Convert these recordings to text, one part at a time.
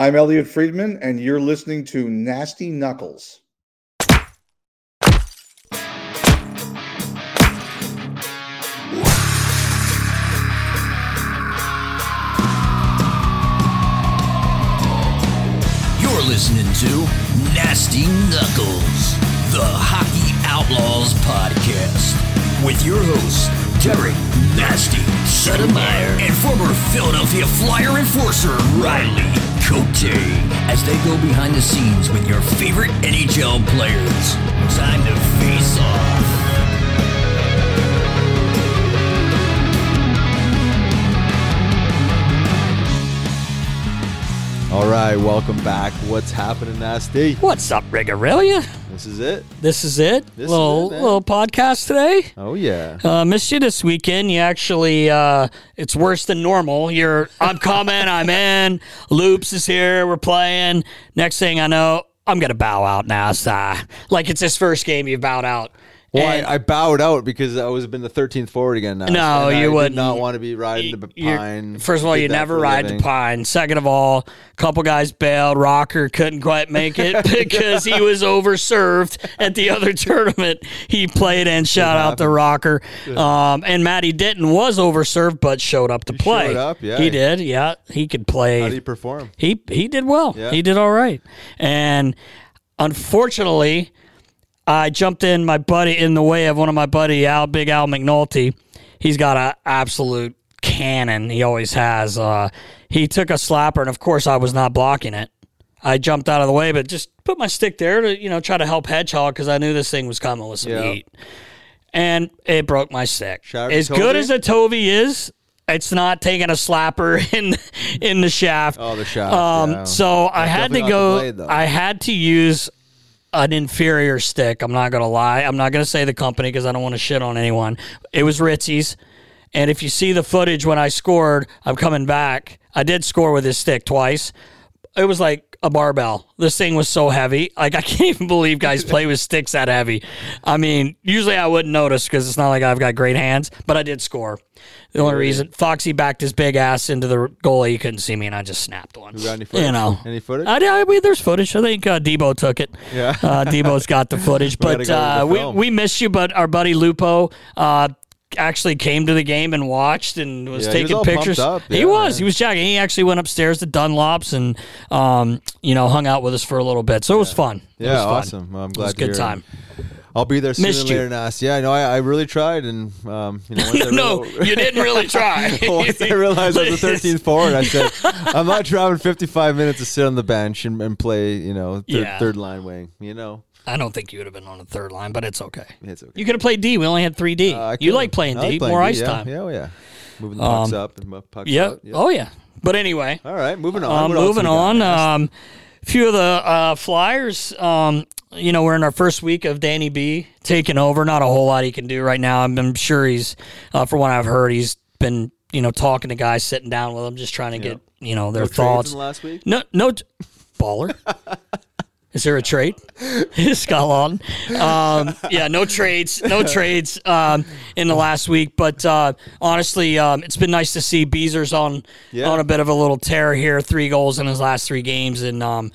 I'm Elliotte Friedman, and you're listening to Nasty Knuckles. You're listening to Nasty Knuckles, the Hockey Outlaws podcast, with your hosts, Derek Nasty Settlemyre and former Philadelphia Flyer enforcer Riley Cote, as they go behind the scenes with your favorite NHL players. Time to face off. All right, welcome back. What's happening, Nasty? What's up, Rigarelia? This is it. This is it. This is little it, little podcast today. Oh yeah. Uh, missed you this weekend. You actually, uh, it's worse than normal. You're, I'm coming. I'm in. Loops is here. We're playing. Next thing I know, I'm gonna bow out. So, uh, like it's his first game. You bowed out. Well, I, I bowed out because I was been the 13th forward again now. No, and you did wouldn't. want to be riding the pine. First of all, you never ride the pine. Second of all, a couple guys bailed. Rocker couldn't quite make it because he was overserved at the other tournament he played in. Shout out to Rocker. Um, and Matty Denton was overserved but showed up to play. showed up, yeah. He did. Yeah, he could play. How do you perform? He he did well. Yeah. He did all right. And unfortunately, I jumped in my buddy in the way of one of my buddy Al Big Al McNulty. He's got an absolute cannon. He always has. Uh, he took a slapper, and of course, I was not blocking it. I jumped out of the way, but just put my stick there to you know try to help Hedgehog because I knew this thing was coming with some Yeah. heat, and it broke my stick. Shout As good as a Tovey is, it's not taking a slapper in in the shaft. Oh, the shaft, Um, yeah. So I had to go. blade. I had to use an inferior stick. I'm not gonna lie. I'm not gonna say the company because I don't want to shit on anyone. It was Ritzy's. And if you see the footage when I scored, I'm coming back. I did score with his stick twice. It was like a barbell. This thing was so heavy. Like I can't even believe guys play with sticks that heavy. I mean, usually I wouldn't notice because it's not like I've got great hands, but I did score. The only reason Foxy backed his big ass into the goalie, he couldn't see me, and I just snapped one. You got any footage? You know, Any footage? I, I mean, there's footage. I think uh, Debo took it. Yeah. uh, Debo's got the footage. but go uh, we we missed you. But our buddy Lupo. Actually came to the game and watched and was Yeah, he was taking pictures. up. he was. man. He was jagging. He actually went upstairs to Dunlop's and, um, you know, hung out with us for a little bit. So it was fun. It Yeah, was fun. awesome. Well, I'm It glad was a good it. time. I'll be there sooner Missed than you. later. Nas. Yeah, I know. I, I really tried, and um, you know, no, real- you didn't really try. once I realized I was the 13th forward, I said, I'm not driving 55 minutes to sit on the bench and, and play, you know, third, Yeah. third line wing. You know, I don't think you would have been on the third line, but it's okay. it's okay. You could have played D. We only had three D. Uh, you like playing I D, playing more D, ice yeah. time. Yeah, oh yeah. Moving the pucks Um, up and pucks Yep. out. Oh yeah. But anyway, All right, moving on. um, moving on. Nas? Um, a few of the uh, Flyers. Um, you know, we're in our first week of Danny B taking over. Not a whole lot he can do right now. I'm, I'm sure he's, uh, from what I've heard, he's been you know talking to guys, sitting down with them, just trying to get you know their No thoughts. last week? No, no, t- baller. Is there a trade? Scott Laughton. Um, yeah, no trades, no trades um, in the last week. But uh, honestly, um, it's been nice to see Beezer's on Yeah. on a bit of a little tear here. Three goals in his last three games, and um,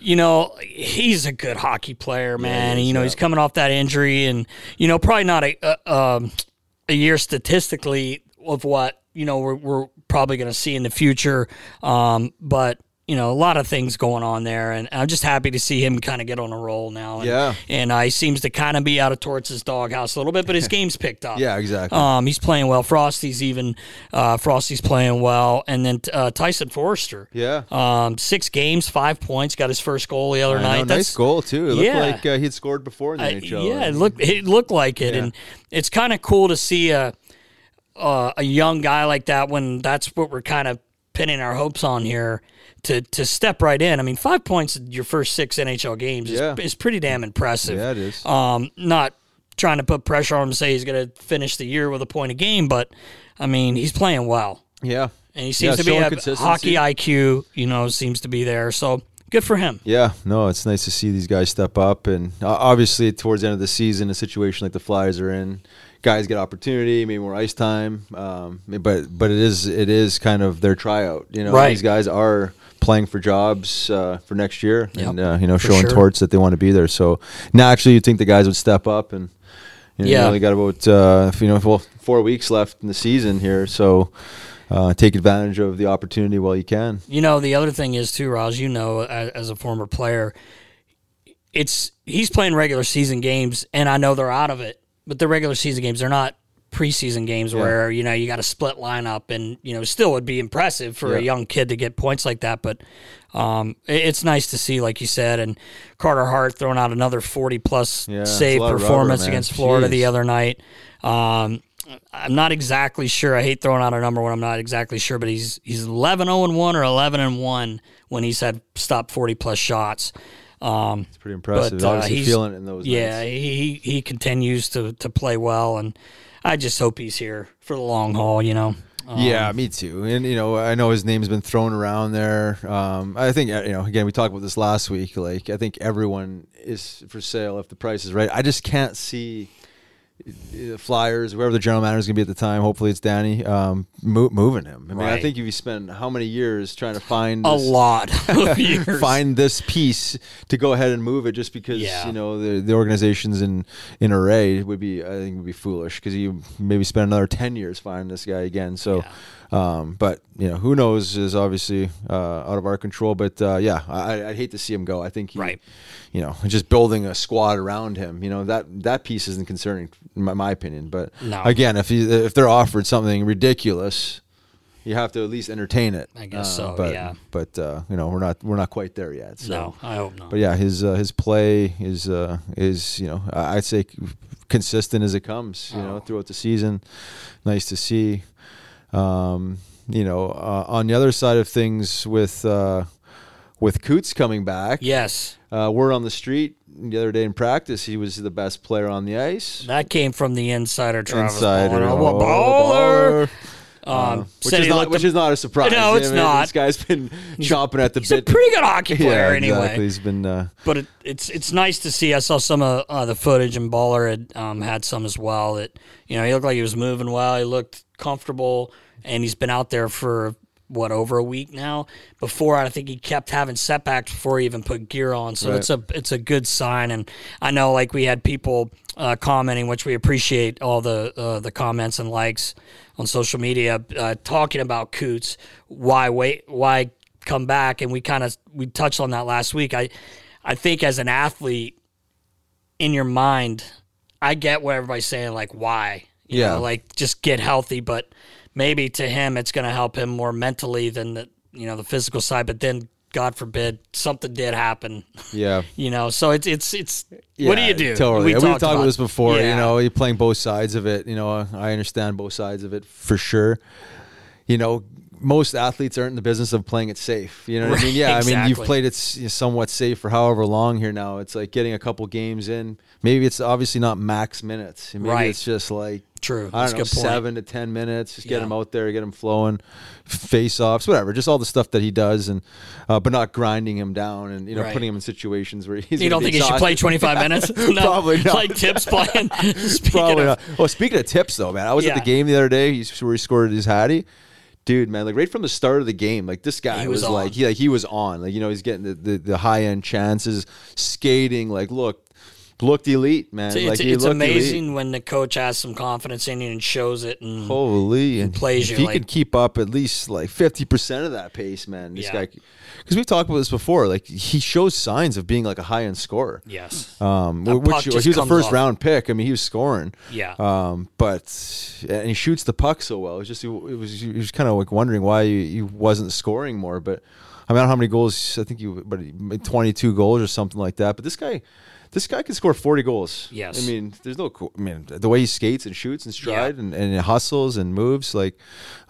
you know he's a good hockey player, man. and, you know he's coming off that injury, and you know probably not a a, um, a year statistically of what you know we're, we're probably going to see in the future. Um, but you know, a lot of things going on there, and I'm just happy to see him kind of get on a roll now. And, Yeah. and uh, he seems to kind of be out of Torts' doghouse a little bit, but his game's picked up. Yeah, exactly. Um, he's playing well. Frosty's even uh, Frosty's playing well, and then uh, Tyson Foerster. Yeah. Um, six games, five points. Got his first goal the other I know, night. nice goal too. It looked Yeah. like uh, he'd scored before in the NHL. yeah, it looked it looked like it, Yeah. and it's kind of cool to see a uh, a young guy like that when that's what we're kind of pinning our hopes on here to to step right in. I mean, five points in your first six NHL games is, Yeah. is pretty damn impressive. Yeah, it is. Um, not trying to put pressure on him to say he's going to finish the year with a point a game, but I mean, he's playing well. yeah. And he seems Yeah, to be a hockey IQ, you know, seems to be there. So good for him. Yeah, no, it's nice to see these guys step up, and uh, obviously towards the end of the season, a situation like the Flyers are in, guys get opportunity, maybe more ice time, um, but but it is it is kind of their tryout. You know, Right. these guys are playing for jobs uh, for next year, Yep, and uh, you know, for showing sure. torts that they want to be there. So naturally, you'd think the guys would step up, and you know, Yeah. you only got about uh, you know well four weeks left in the season here, so. Uh, take advantage of the opportunity while you can. You know, the other thing is too, Raj. You know, as, as a former player, it's he's playing regular season games, and I know they're out of it. But the regular season games, they're not preseason games where you know you got a split lineup, and you know still would be impressive for a young kid to get points like that. But um, it- it's nice to see, like you said, and Carter Hart throwing out another forty plus Yeah, save a lot of performance rubber, against Florida the other night. Um, I'm not exactly sure. I hate throwing out a number when I'm not exactly sure, but he's he's 11 0 and 1 or 11 and 1 when he's had stopped 40 plus shots. Um, It's pretty impressive. but, uh, he's- feeling it in those. yeah, nights. he he continues to to play well, and I just hope he's here for the long haul. You know. Um, Yeah, me too. And you know, I know his name's been thrown around there. Um, I think you know. Again, we talked about this last week. Like, I think everyone is for sale if the price is right. I just can't see Flyers, whoever the general manager is going to be at the time. Hopefully, it's Danny. Um, mo- moving him. I mean, I think if you spend how many years trying to find A this- lot of years. find this piece to go ahead and move it just because Yeah. you know the the organization's in in array would be I think would be foolish because you maybe spend another ten years finding this guy again. So, um, but you know who knows is obviously uh, out of our control. But uh, yeah, I, I'd hate to see him go. I think he, Right. you know, just building a squad around him. You know that that piece isn't concerning in my, my opinion. But No. again, if he, if they're offered something ridiculous. You have to at least entertain it. I guess so, But, yeah. But uh, you know, we're not we're not quite there yet. So. No, I hope not. But yeah, his uh, his play is uh, is you know I'd say consistent as it comes. You Oh. know throughout the season, nice to see. Um, you know, uh, on the other side of things with uh, with Coots coming back, yes, uh, word on the street the other day in practice he was the best player on the ice. that came from the insider. Travis Insider, Baller. oh, baller. baller. Um, which is not which a- is not a surprise. No, it's I mean, not. This guy's been chomping at the He's a bit. pretty good hockey player yeah, anyway. exactly. He's been. Uh, but it, it's it's nice to see. I saw some of uh, the footage, and Baller had um, had some as well. That you know, he looked like he was moving well. He looked comfortable, and he's been out there for what over a week now. Before I think he kept having setbacks before he even put gear on. So Right. it's a it's a good sign. And I know like we had people uh, commenting, which we appreciate all the uh, the comments and likes on social media uh, talking about Coots. Why wait? Why come back? And we kind of we touched on that last week. I I think as an athlete in your mind, I get what everybody's saying, like why, you Yeah. know, like just get healthy. But maybe to him, it's going to help him more mentally than the you know the physical side. But then, God forbid, something did happen, Yeah. you know. So it's it's it's what do you do? Totally. We We've talked talked about this before. You know, you're playing both sides of it. You know, I understand both sides of it for sure. You know, most athletes aren't in the business of playing it safe. You know what I mean? Right, Yeah. I mean, you've played it somewhat safe for however long here now. It's like getting a couple games in. Maybe it's obviously not max minutes. Maybe Right. it's just like True. I don't know, a good point. seven to ten minutes. Just get Yeah. him out there, get him flowing, face offs, whatever. Just all the stuff that he does, and uh, but not grinding him down and you know Right. putting him in situations where he's. You don't think he should play 25 minutes? No. Probably not. Like tips playing. Probably of, not. Well, speaking of tips, though, man, I was at the game the other day. He's where he scored his hattie. Dude, man, like right from the start of the game, like this guy was, was like he like he was on. Like you know, he's getting the, the, the high end chances, skating. Like look, looked elite, man. It's, like it's, it's amazing elite. when the coach has some confidence in you and shows it. And Holy, and plays if you he like- could keep up at least like fifty percent of that pace, man. This Yeah. guy, because we've talked about this before. Like he shows signs of being like a high end scorer. yes, Um, That which he was a first off. round pick. I mean, he was scoring. Yeah. Um, but and he shoots the puck so well. It's just it was he was kind of like wondering why he, he wasn't scoring more. But I don't know how many goals. I think you, but twenty two goals or something like that. But this guy. This guy can score forty goals. Yes. I mean, there's no. I mean, the way he skates and shoots and stride and, and hustles and moves, like.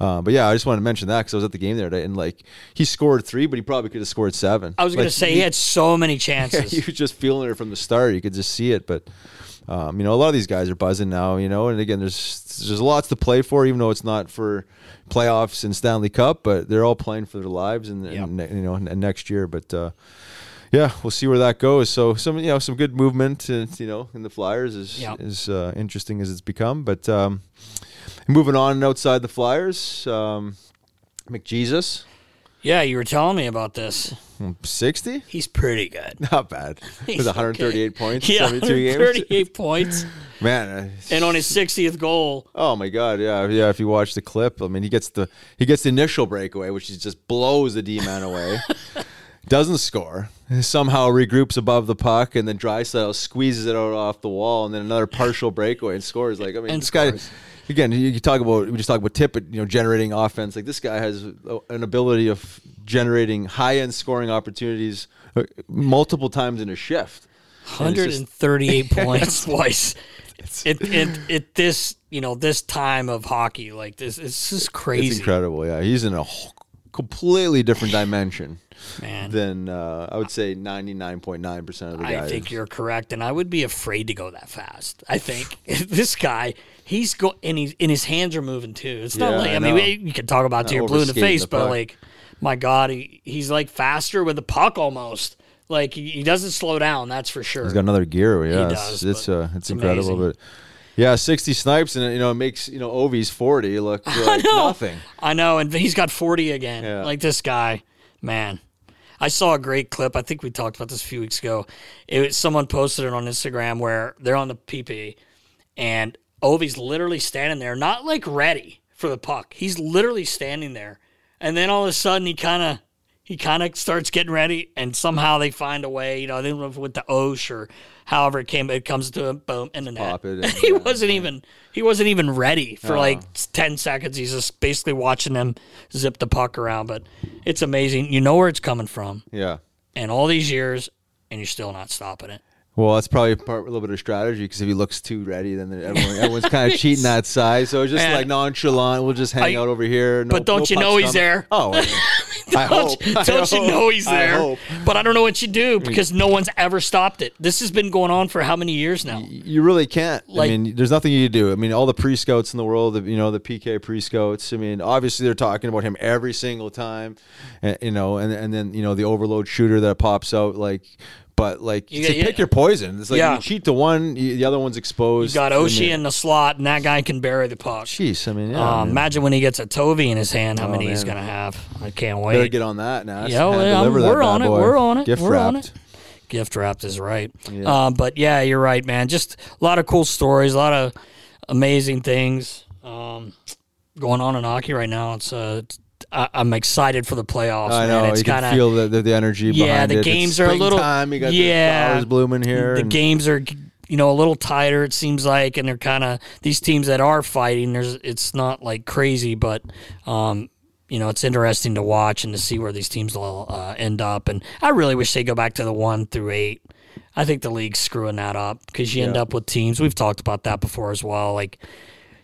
Uh, but yeah, I just wanted to mention that because I was at the game there and like he scored three, but he probably could have scored seven. I was going Like, to say he had so many chances. he was just feeling it from the start. You could just see it. But um, you know, a lot of these guys are buzzing now. You know, and again, there's there's lots to play for, even though it's not for playoffs and Stanley Cup. But they're all playing for their lives, and, and ne- you know, and, and next year. But uh, yeah, we'll see where that goes. So some you know some good movement, uh, you know, in the Flyers is Yep. is uh, interesting as it's become. But um, moving on and outside the Flyers, um, McJesus, yeah, you were telling me about this. sixty, He's pretty good. not bad. He's With 138 okay. points, Yeah, 72 games. 138 points. Man, uh, And on his 60th goal, Oh my god, yeah, yeah. If you watch the clip, I mean, he gets the he gets the initial breakaway, which is just blows the D man away. Doesn't score. Somehow regroups above the puck, and then Drysdale squeezes it out off the wall, and then another partial breakaway and scores. Like I mean, And this guy. Again, you, you talk about we just talk about Tippett, you know, generating offense. Like this guy has an ability of generating high end scoring opportunities uh, multiple times in a shift. And it's just- 138 points twice. It, it, it, this, you know, this time of hockey, like this, it's just crazy. It's incredible. Yeah, he's in a completely different dimension Man. than uh, I would say ninety nine point nine percent of the guys. I think you're correct, and I would be afraid to go that fast. I think this guy, he's go and he's and his hands are moving too. It's not Yeah, like I I, mean we, you can talk about till you're blue in the face, the but puck. like, my God, he, he's like faster with the puck almost. Like he, he doesn't slow down, that's for sure. he's got another gear. Yeah, does, it's it's, uh, it's, it's incredible. amazing. But yeah, sixty snipes and you know it makes you know Ovi's forty look like know. nothing. I know, and he's got 40 again. Yeah. Like this guy, man. I saw a great clip. I think we talked about this a few weeks ago. It was, someone posted it on Instagram where they're on the PP, and Ovi's literally standing there, not like ready for the puck. He's literally standing there, and then all of a sudden he kind of he kind of starts getting ready, and somehow they find a way. You know, they don't know went to Osh or however it came. It comes to him, boom, in the net. Pop it in, And he yeah. wasn't even he wasn't even ready for oh. like ten seconds. He's just basically watching them zip the puck around. But it's amazing. You know where it's coming from, Yeah. and all these years, and you're still not stopping it. Well, that's probably part, a little bit of strategy because if he looks too ready, then everyone, everyone's kind of cheating that side. So it's just Man. like nonchalant. We'll just hang I- out over here. No, but don't no you know he's there? Oh, I, I hope. Don't, I don't you know he's I there? hope. But I don't know what you do mm. because no one's ever stopped it. This has been going on for how many years now? You really can't. Like- I mean, there's nothing you can do. I mean, all the pre scouts in the world, the, you know, the PK pre scouts. I mean, obviously they're talking about him every single time, and, you know, and and then you know the overload shooter that pops out like. But like, You yeah. pick your poison. It's like Yeah. you cheat to one, you, the other one's exposed. You got Oshie in the slot, and that guy can bury the puck. Jeez, I mean, yeah. Um, imagine when he gets a Tovey in his hand, how Oh, many he's gonna have. I can't better wait. get on that now. Yeah, well, Hand I'm- deliver that we're bad on it. We're on it. Gift We're on wrapped. it. Gift wrapped is right. Yeah. Um, but yeah, you're right, man. Just a lot of cool stories, a lot of amazing things um, going on in hockey right now. It's uh, it's- I, I'm excited for the playoffs. I man. know It's you can kind feel the, the, the energy Yeah, behind the it. Games are a little- springtime, You got yeah, the flowers blooming here. the and- games are you know, a little tighter. It seems like, and they're kind of these teams that are fighting. There's, it's not like crazy, but um, you know, it's interesting to watch and to see where these teams will uh, end up. And I really wish they go back to the one through eight. I think the league's screwing that up because you end Yeah. up with teams. We've talked about that before as well. Like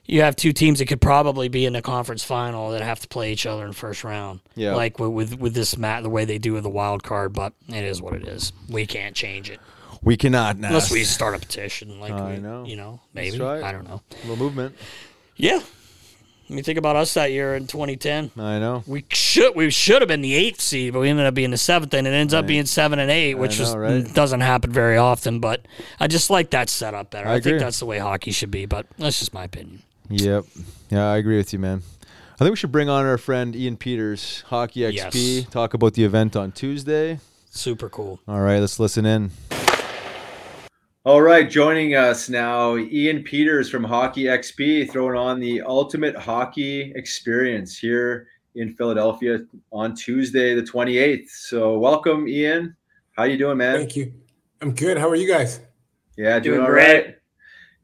you have two teams that could probably be in the conference final that have to play each other in the first round. Yeah. Like with with, with this mat the way they do with the wild card, but it is what it is. We can't change it We cannot now. unless we start a petition. Like I we, know. you know, maybe right. I don't know. little movement. Yeah. When you think about us that year in 2010, I know. we should we should have been the eighth seed, but we ended up being the seventh, and it ends up being seven and eight, which know, right? doesn't happen very often. But I just like that setup better. I I, think that's the way hockey should be, but that's just my opinion. Yep. Yeah, I agree with you, man. I think we should bring on our friend Ian Peters, Hockey XP, Yes. talk about the event on Tuesday. Super cool. All right, let's listen in. All right, joining us now, Ian Peters from Hockey XP, throwing on the ultimate hockey experience here in Philadelphia on Tuesday, the 28th. So, welcome, Ian. How you doing, man? Thank you. I'm good. How are you guys? Yeah, doing, Doing all great. right.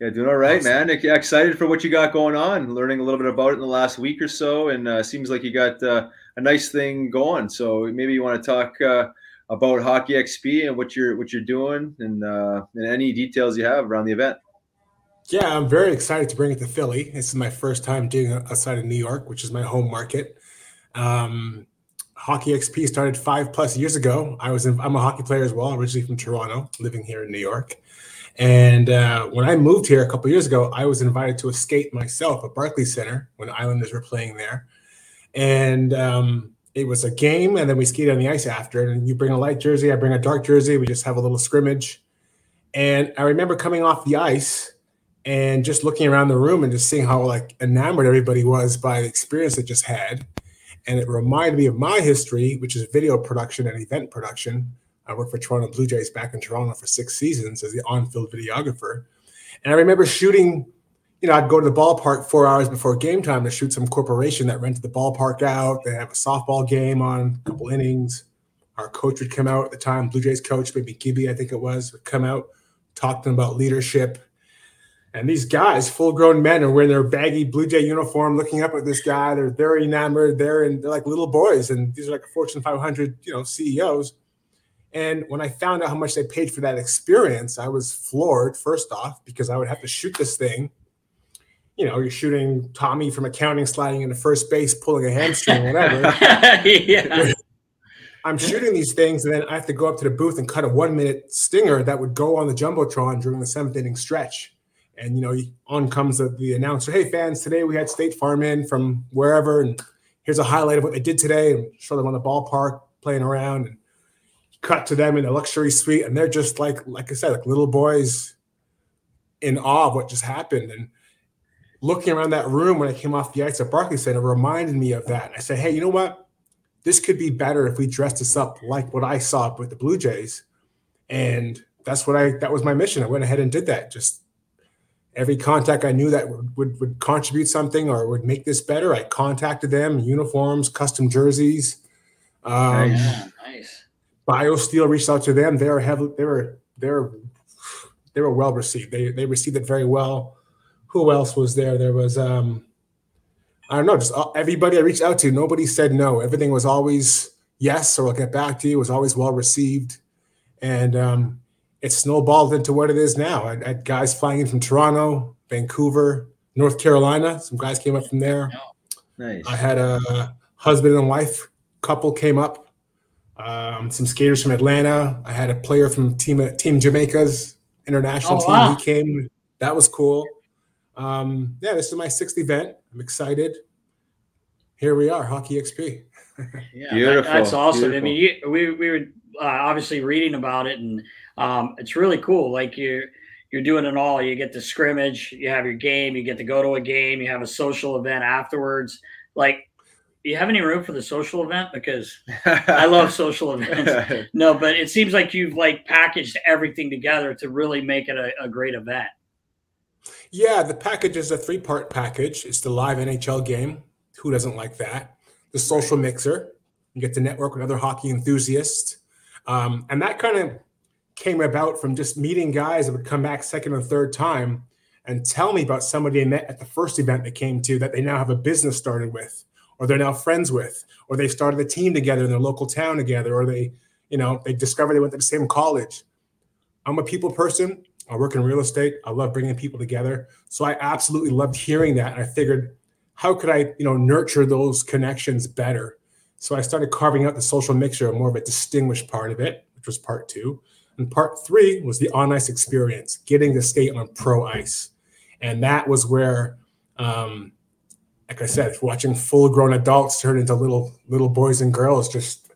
Yeah, doing all right, Awesome. man. Excited for what you got going on. Learning a little bit about it in the last week or so, and uh, seems like you got uh, a nice thing going. So maybe you want to talk uh, about Hockey XP and what you're what you're doing, and uh, and any details you have around the event. Yeah, I'm very excited to bring it to Philly. This is my first time doing it outside of New York, which is my home market. Um, hockey XP started five plus years ago. I was in, I'm a hockey player as well, originally from Toronto, living here in New York. And uh, when I moved here a couple years ago, I was invited to a skate myself at Barclays Center when Islanders were playing there. And um, it was a game, and then we skated on the ice after. And you bring a light jersey, I bring a dark jersey. We just have a little scrimmage. And I remember coming off the ice and just looking around the room and just seeing how like enamored everybody was by the experience they just had. And it reminded me of my history, which is video production and event production. I worked for Toronto Blue Jays back in Toronto for six seasons as the on-field videographer. And I remember shooting, you know, I'd go to the ballpark four hours before game time to shoot some corporation that rented the ballpark out. They have a softball game on, a couple innings. Our coach would come out at the time, Blue Jays coach, maybe Gibby, I think it was, would come out, talk to them about leadership. And these guys, full-grown men, are wearing their baggy Blue Jay uniform, looking up at this guy. They're very enamored. They're in, they're like little boys, and these are like Fortune 500, you know, CEOs. And when I found out how much they paid for that experience, I was floored. First off, because I would have to shoot this thing. You know, you're shooting Tommy from accounting sliding into first base, pulling a hamstring, whatever. yeah. I'm shooting these things, and then I have to go up to the booth and cut a one minute stinger that would go on the jumbotron during the seventh inning stretch. And you know, on comes the, the announcer, "Hey fans, today we had State Farm in from wherever, and here's a highlight of what they did today." And show them on the ballpark playing around, and cut to them in a luxury suite, and they're just like, like I said, like little boys in awe of what just happened. And looking around that room when I came off the ice at Barclays Center reminded me of that. I said, "Hey, you know what? this could be better if we dressed this up like what I saw with the Blue Jays. And that's what I that was my mission. I went ahead and did that. Just every contact I knew that would, would, would contribute something or would make this better, I contacted them, uniforms, custom jerseys. Um, nice. BioSteel reached out to them. They were heavily, they were they were they were well received. They they received it very well. Who else was there? There was um I don't know, just everybody I reached out to, nobody said no. Everything was always yes, or I'll get back to you. It was always well received. And um it snowballed into what it is now. I had guys flying in from Toronto, Vancouver, North Carolina. Some guys came up from there. Nice. I had a husband and wife couple came up. Um, some skaters from Atlanta. I had a player from Team Team Jamaica's international Oh, team. wow. He came. That was cool. Um, yeah, this is my sixth event. I'm excited. Here we are, Hockey XP. Yeah, Beautiful, That, that's awesome. I mean, you, we we were uh, obviously reading about it, and um, it's really cool. Like you're you're doing it all. You get the scrimmage, you have your game, you get to go to a game, you have a social event afterwards. Like, do you have any room for the social event? Because I love social events. No, but it seems like you've like packaged everything together to really make it a, a great event. Yeah, the package is a three part package. It's the live NHL game. Who doesn't like that? The social mixer. You get to network with other hockey enthusiasts. Um, and that kind of came about from just meeting guys that would come back second and third time and tell me about somebody they met at the first event they came to that they now have a business started with, or they're now friends with, or they started a team together in their local town together, or they, you know, they discovered they went to the same college. I'm a people person. I work in real estate. I love bringing people together. So I absolutely loved hearing that. And I figured, how could I, you know, nurture those connections better? So I started carving out the social mixer, more of a distinguished part of it, which was part two. And part three was the on ice experience, getting to skate on pro ice. And that was where, um, like I said, watching full grown adults turn into little little boys and girls just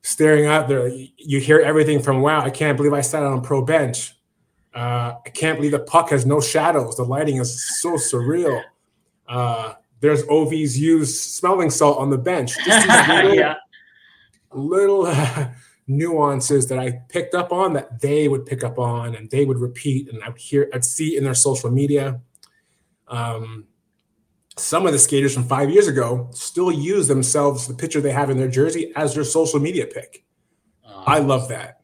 staring out there. You hear everything from, wow, I can't believe I sat on a pro bench. Uh, I can't believe the puck has no shadows. The lighting is so surreal. Uh, there's OV's used smelling salt on the bench. Just these little, yeah. little uh, nuances that I picked up on that they would pick up on and they would repeat, and I'd hear, I'd see in their social media. Um, some of the skaters from five years ago still use themselves, the picture they have in their jersey, as their social media pic. Uh, I love that.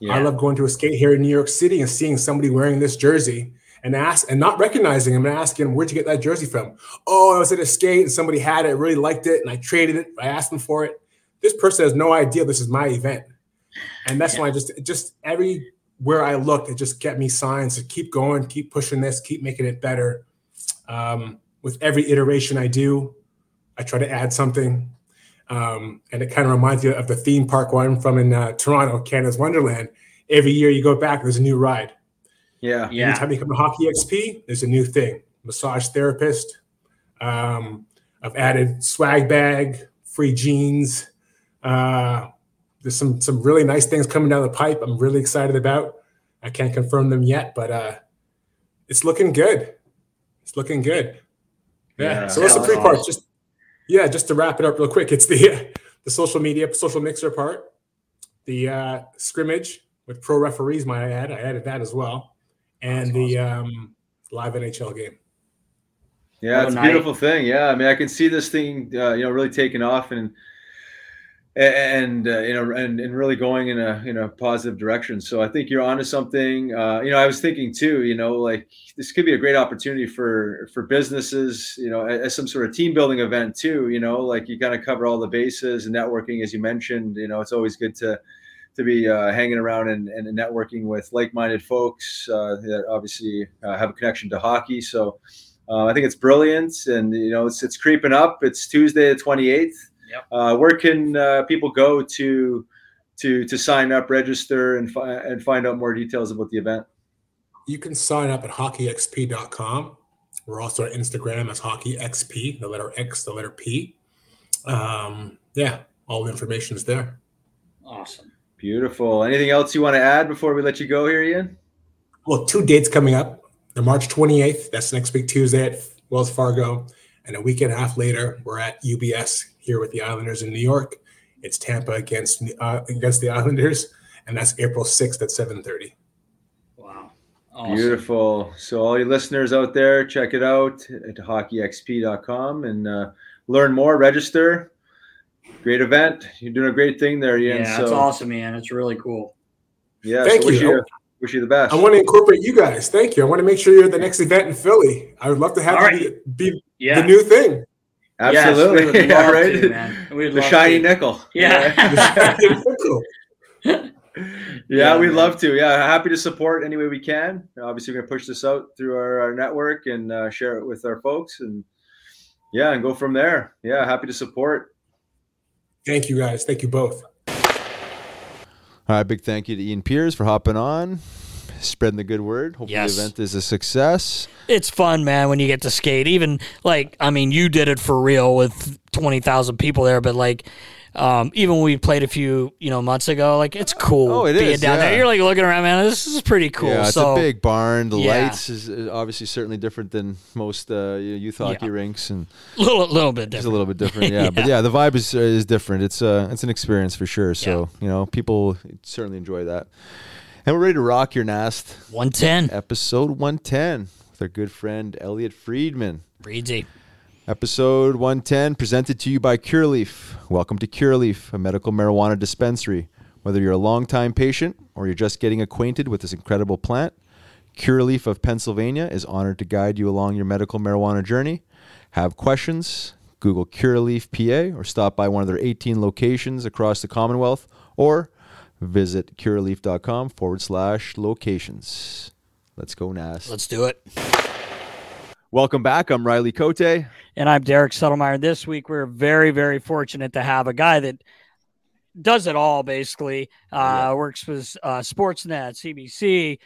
Yeah. I love going to a skate here in New York City and seeing somebody wearing this jersey and ask and not recognizing him and asking him, where'd you get that jersey from? Oh, I was at a skate and somebody had it, really liked it, and I traded it. I asked them for it. This person has no idea this is my event. And that's yeah. why I just just everywhere I looked, it just kept me signs to keep going, keep pushing this, keep making it better. Um, with every iteration I do, I try to add something. Um, and it kind of reminds you of the theme park one from in uh, Toronto, Canada's Wonderland. Every year you go back, there's a new ride. Yeah. yeah. Anytime you come to Hockey XP, there's a new thing. Massage therapist. Um, I've added swag bag, free jeans. Uh, there's some some really nice things coming down the pipe. I'm really excited about. I can't confirm them yet, but uh, it's looking good. It's looking good. Yeah. yeah. So what's the three parts? Just yeah, just to wrap it up real quick. It's the the social media, social mixer part, the uh, scrimmage with pro referees. Might I add? I added that as well, and the um, live NHL game. Yeah, it's a beautiful thing. Yeah, I mean, I can see this thing, uh, you know, really taking off and and uh, you know and, and really going in a you know positive direction. So i think you're onto something. Uh, you know i was thinking too you know like this could be a great opportunity for for businesses you know as, as some sort of team building event too you know like you kind of cover all the bases and networking as you mentioned you know it's always good to to be uh, hanging around and, and networking with like-minded folks uh, that obviously uh, have a connection to hockey. So uh, i think it's brilliant and you know it's it's creeping up. It's tuesday the 28th Yep. Uh, where can uh, people go to to to sign up, register, and fi- and find out more details about the event? You can sign up at hockeyxp.com. We're also on Instagram as hockeyxp, the letter X, the letter P. Um, yeah, all the information is there. Awesome. Beautiful. Anything else you want to add before we let you go here, Ian? Well, two dates coming up. The March 28th, that's next week, Tuesday at Wells Fargo. And a week and a half later, we're at UBS here with the Islanders in New York. It's Tampa against uh, against the Islanders, and that's April sixth at seven thirty. Wow, awesome. beautiful! So all you listeners out there, check it out at hockeyxp.com and uh, learn more. Register. Great event. You're doing a great thing there, Ian. Yeah, so, awesome, man. It's really cool. Yeah, thank so you. Wish you the best. I want to incorporate you guys. Thank you. I want to make sure you're at the next event in Philly. I would love to have All you right. be, be yeah. the new thing. Absolutely. Yes, yeah, right. To, the shiny to. nickel. Yeah. yeah, yeah, we'd man. love to. Yeah, happy to support any way we can. Obviously, we're gonna push this out through our, our network and uh, share it with our folks, and yeah, and go from there. Yeah, happy to support. Thank you, guys. Thank you both. All right, big thank you to Ian Pearce for hopping on spreading the good word. Hopefully, yes. the event is a success. It's fun, man, when you get to skate. Even like, I mean, you did it for real with twenty thousand people there, but like. Um, even when we played a few, you know, months ago, like it's cool. Oh, it being is, down yeah. there. You're like looking around, man. This is pretty cool. Yeah, it's so, a big barn. The yeah. lights is obviously certainly different than most uh, youth hockey yeah. rinks, and a little, little bit different. It's a little bit different, yeah. But yeah, the vibe is is different. It's uh, it's an experience for sure. So you know, people certainly enjoy that. And we're ready to rock your nest. 110. Episode 110 with our good friend Elliotte Friedman. Breezy. Episode 110 presented to you by Curaleaf. Welcome to Curaleaf, a medical marijuana dispensary Whether you're a longtime patient or you're just getting acquainted with this incredible plant, Curaleaf of Pennsylvania is honored to guide you along your medical marijuana journey. Have questions? Google Curaleaf PA or stop by one of their 18 locations across the Commonwealth or visit curaleaf.com forward slash locations. Let's go, Nas. Let's do it. Welcome back. I'm Riley Cote. And I'm Derek Settlemyre. This week, we're very, very fortunate to have a guy that does it all basically. Uh, works with uh, Sportsnet, CBC,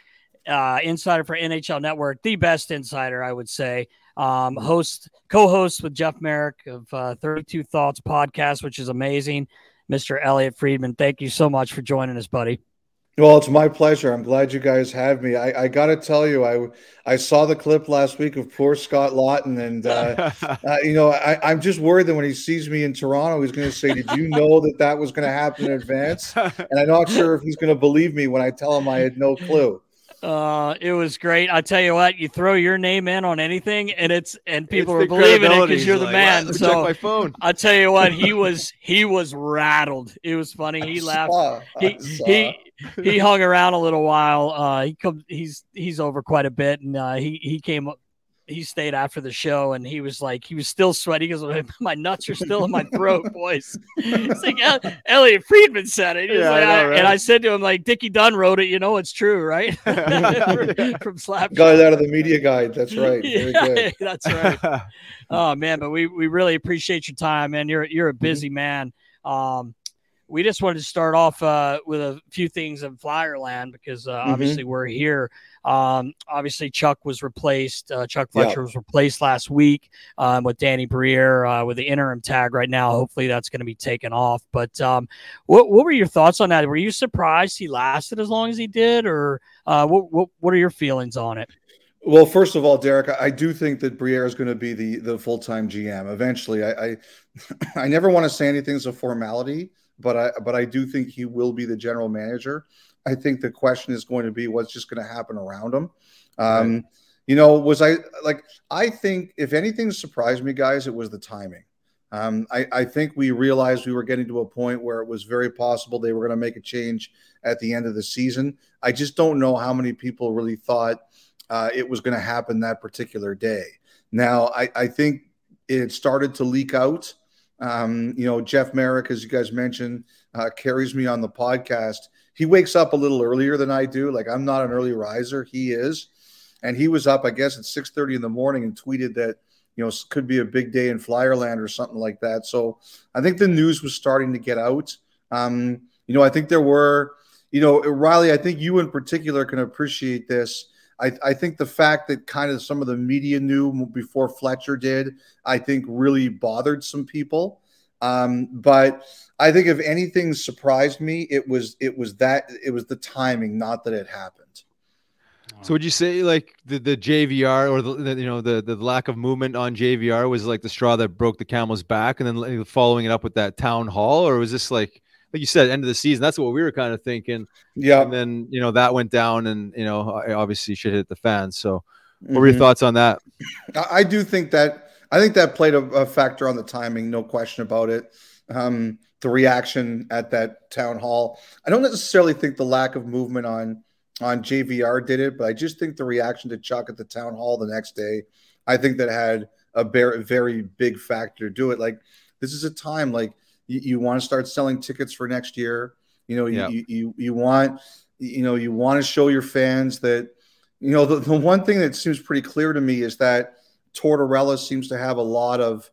uh, insider for NHL Network, the best insider, I would say. Um, host, co-host with Jeff Marek of uh, 32 Thoughts podcast, which is amazing. Mr. Elliotte Friedman, thank you so much for joining us, buddy. Well, it's my pleasure. I'm glad you guys have me. I, I got to tell you, I I saw the clip last week of poor Scott Laughton, and uh, uh, you know, I, am just worried that when he sees me in Toronto, he's going to say, "Did you know that that was going to happen in advance?" And I'm not sure if he's going to believe me when I tell him I had no clue. Uh, it was great. I tell you what, you throw your name in on anything, and it's and people are believing it because you're the like, man. so my phone. I tell you what, he was he was rattled. It was funny. He laughed. He he he hung around a little while. Uh, he come he's he's over quite a bit, and uh, he he came he stayed after the show and he was like, he was still sweaty. because My nuts are still in my throat, boys. it's like Elliotte Friedman said it. Yeah, like, I know, right? And I said to him, like, Dickie Dunn wrote it, you know, it's true, right? From Slap. It out of the media guide. That's right. Yeah, that's right. oh man, but we, we really appreciate your time, man. You're you're a busy mm-hmm. man. Um, we just wanted to start off uh, with a few things in Flyerland because uh, mm-hmm. obviously we're here. Um, obviously, Chuck was replaced. Uh, Chuck Fletcher yeah. was replaced last week um, with Danny Briere uh, with the interim tag right now. Hopefully, that's going to be taken off. But um, what, what were your thoughts on that? Were you surprised he lasted as long as he did, or uh, what, what, what are your feelings on it? Well, first of all, Derek, I do think that Briere is going to be the the full time GM eventually. I, I, I never want to say anything as a formality, but I but I do think he will be the general manager. I think the question is going to be what's just going to happen around him. Um, right. You know, was I like, I think if anything surprised me, guys, it was the timing. Um, I, I, think we realized we were getting to a point where it was very possible they were going to make a change at the end of the season. I just don't know how many people really thought uh, it was going to happen that particular day. Now, I, I think it started to leak out. Um, you know, Jeff Marek, as you guys mentioned, uh, carries me on the podcast he wakes up a little earlier than I do. Like I'm not an early riser. He is. And he was up, I guess, at 6:30 in the morning and tweeted that, you know, could be a big day in Flyerland or something like that. So I think the news was starting to get out. Um, you know, I think there were, you know, Riley, I think you in particular can appreciate this. I, I, think the fact that kind of some of the media knew before Fletcher did, I think really bothered some people. Um, but I think if anything surprised me, it was it was that it was the timing, not that it happened. So would you say like the, the JVR or the, the, you know the the lack of movement on JVR was like the straw that broke the camel's back, and then following it up with that town hall, or was this like like you said, end of the season? That's what we were kind of thinking. Yeah. And then you know that went down, and you know obviously should hit the fans. So, what were your mm-hmm. thoughts on that? I do think that I think that played a, a factor on the timing, no question about it. Um, the reaction at that town hall. I don't necessarily think the lack of movement on on JVR did it, but I just think the reaction to Chuck at the town hall the next day, I think that had a very very big factor to do it. Like this is a time like you, you want to start selling tickets for next year. You know, yeah. you, you you want you know you want to show your fans that you know the, the one thing that seems pretty clear to me is that Tortorella seems to have a lot of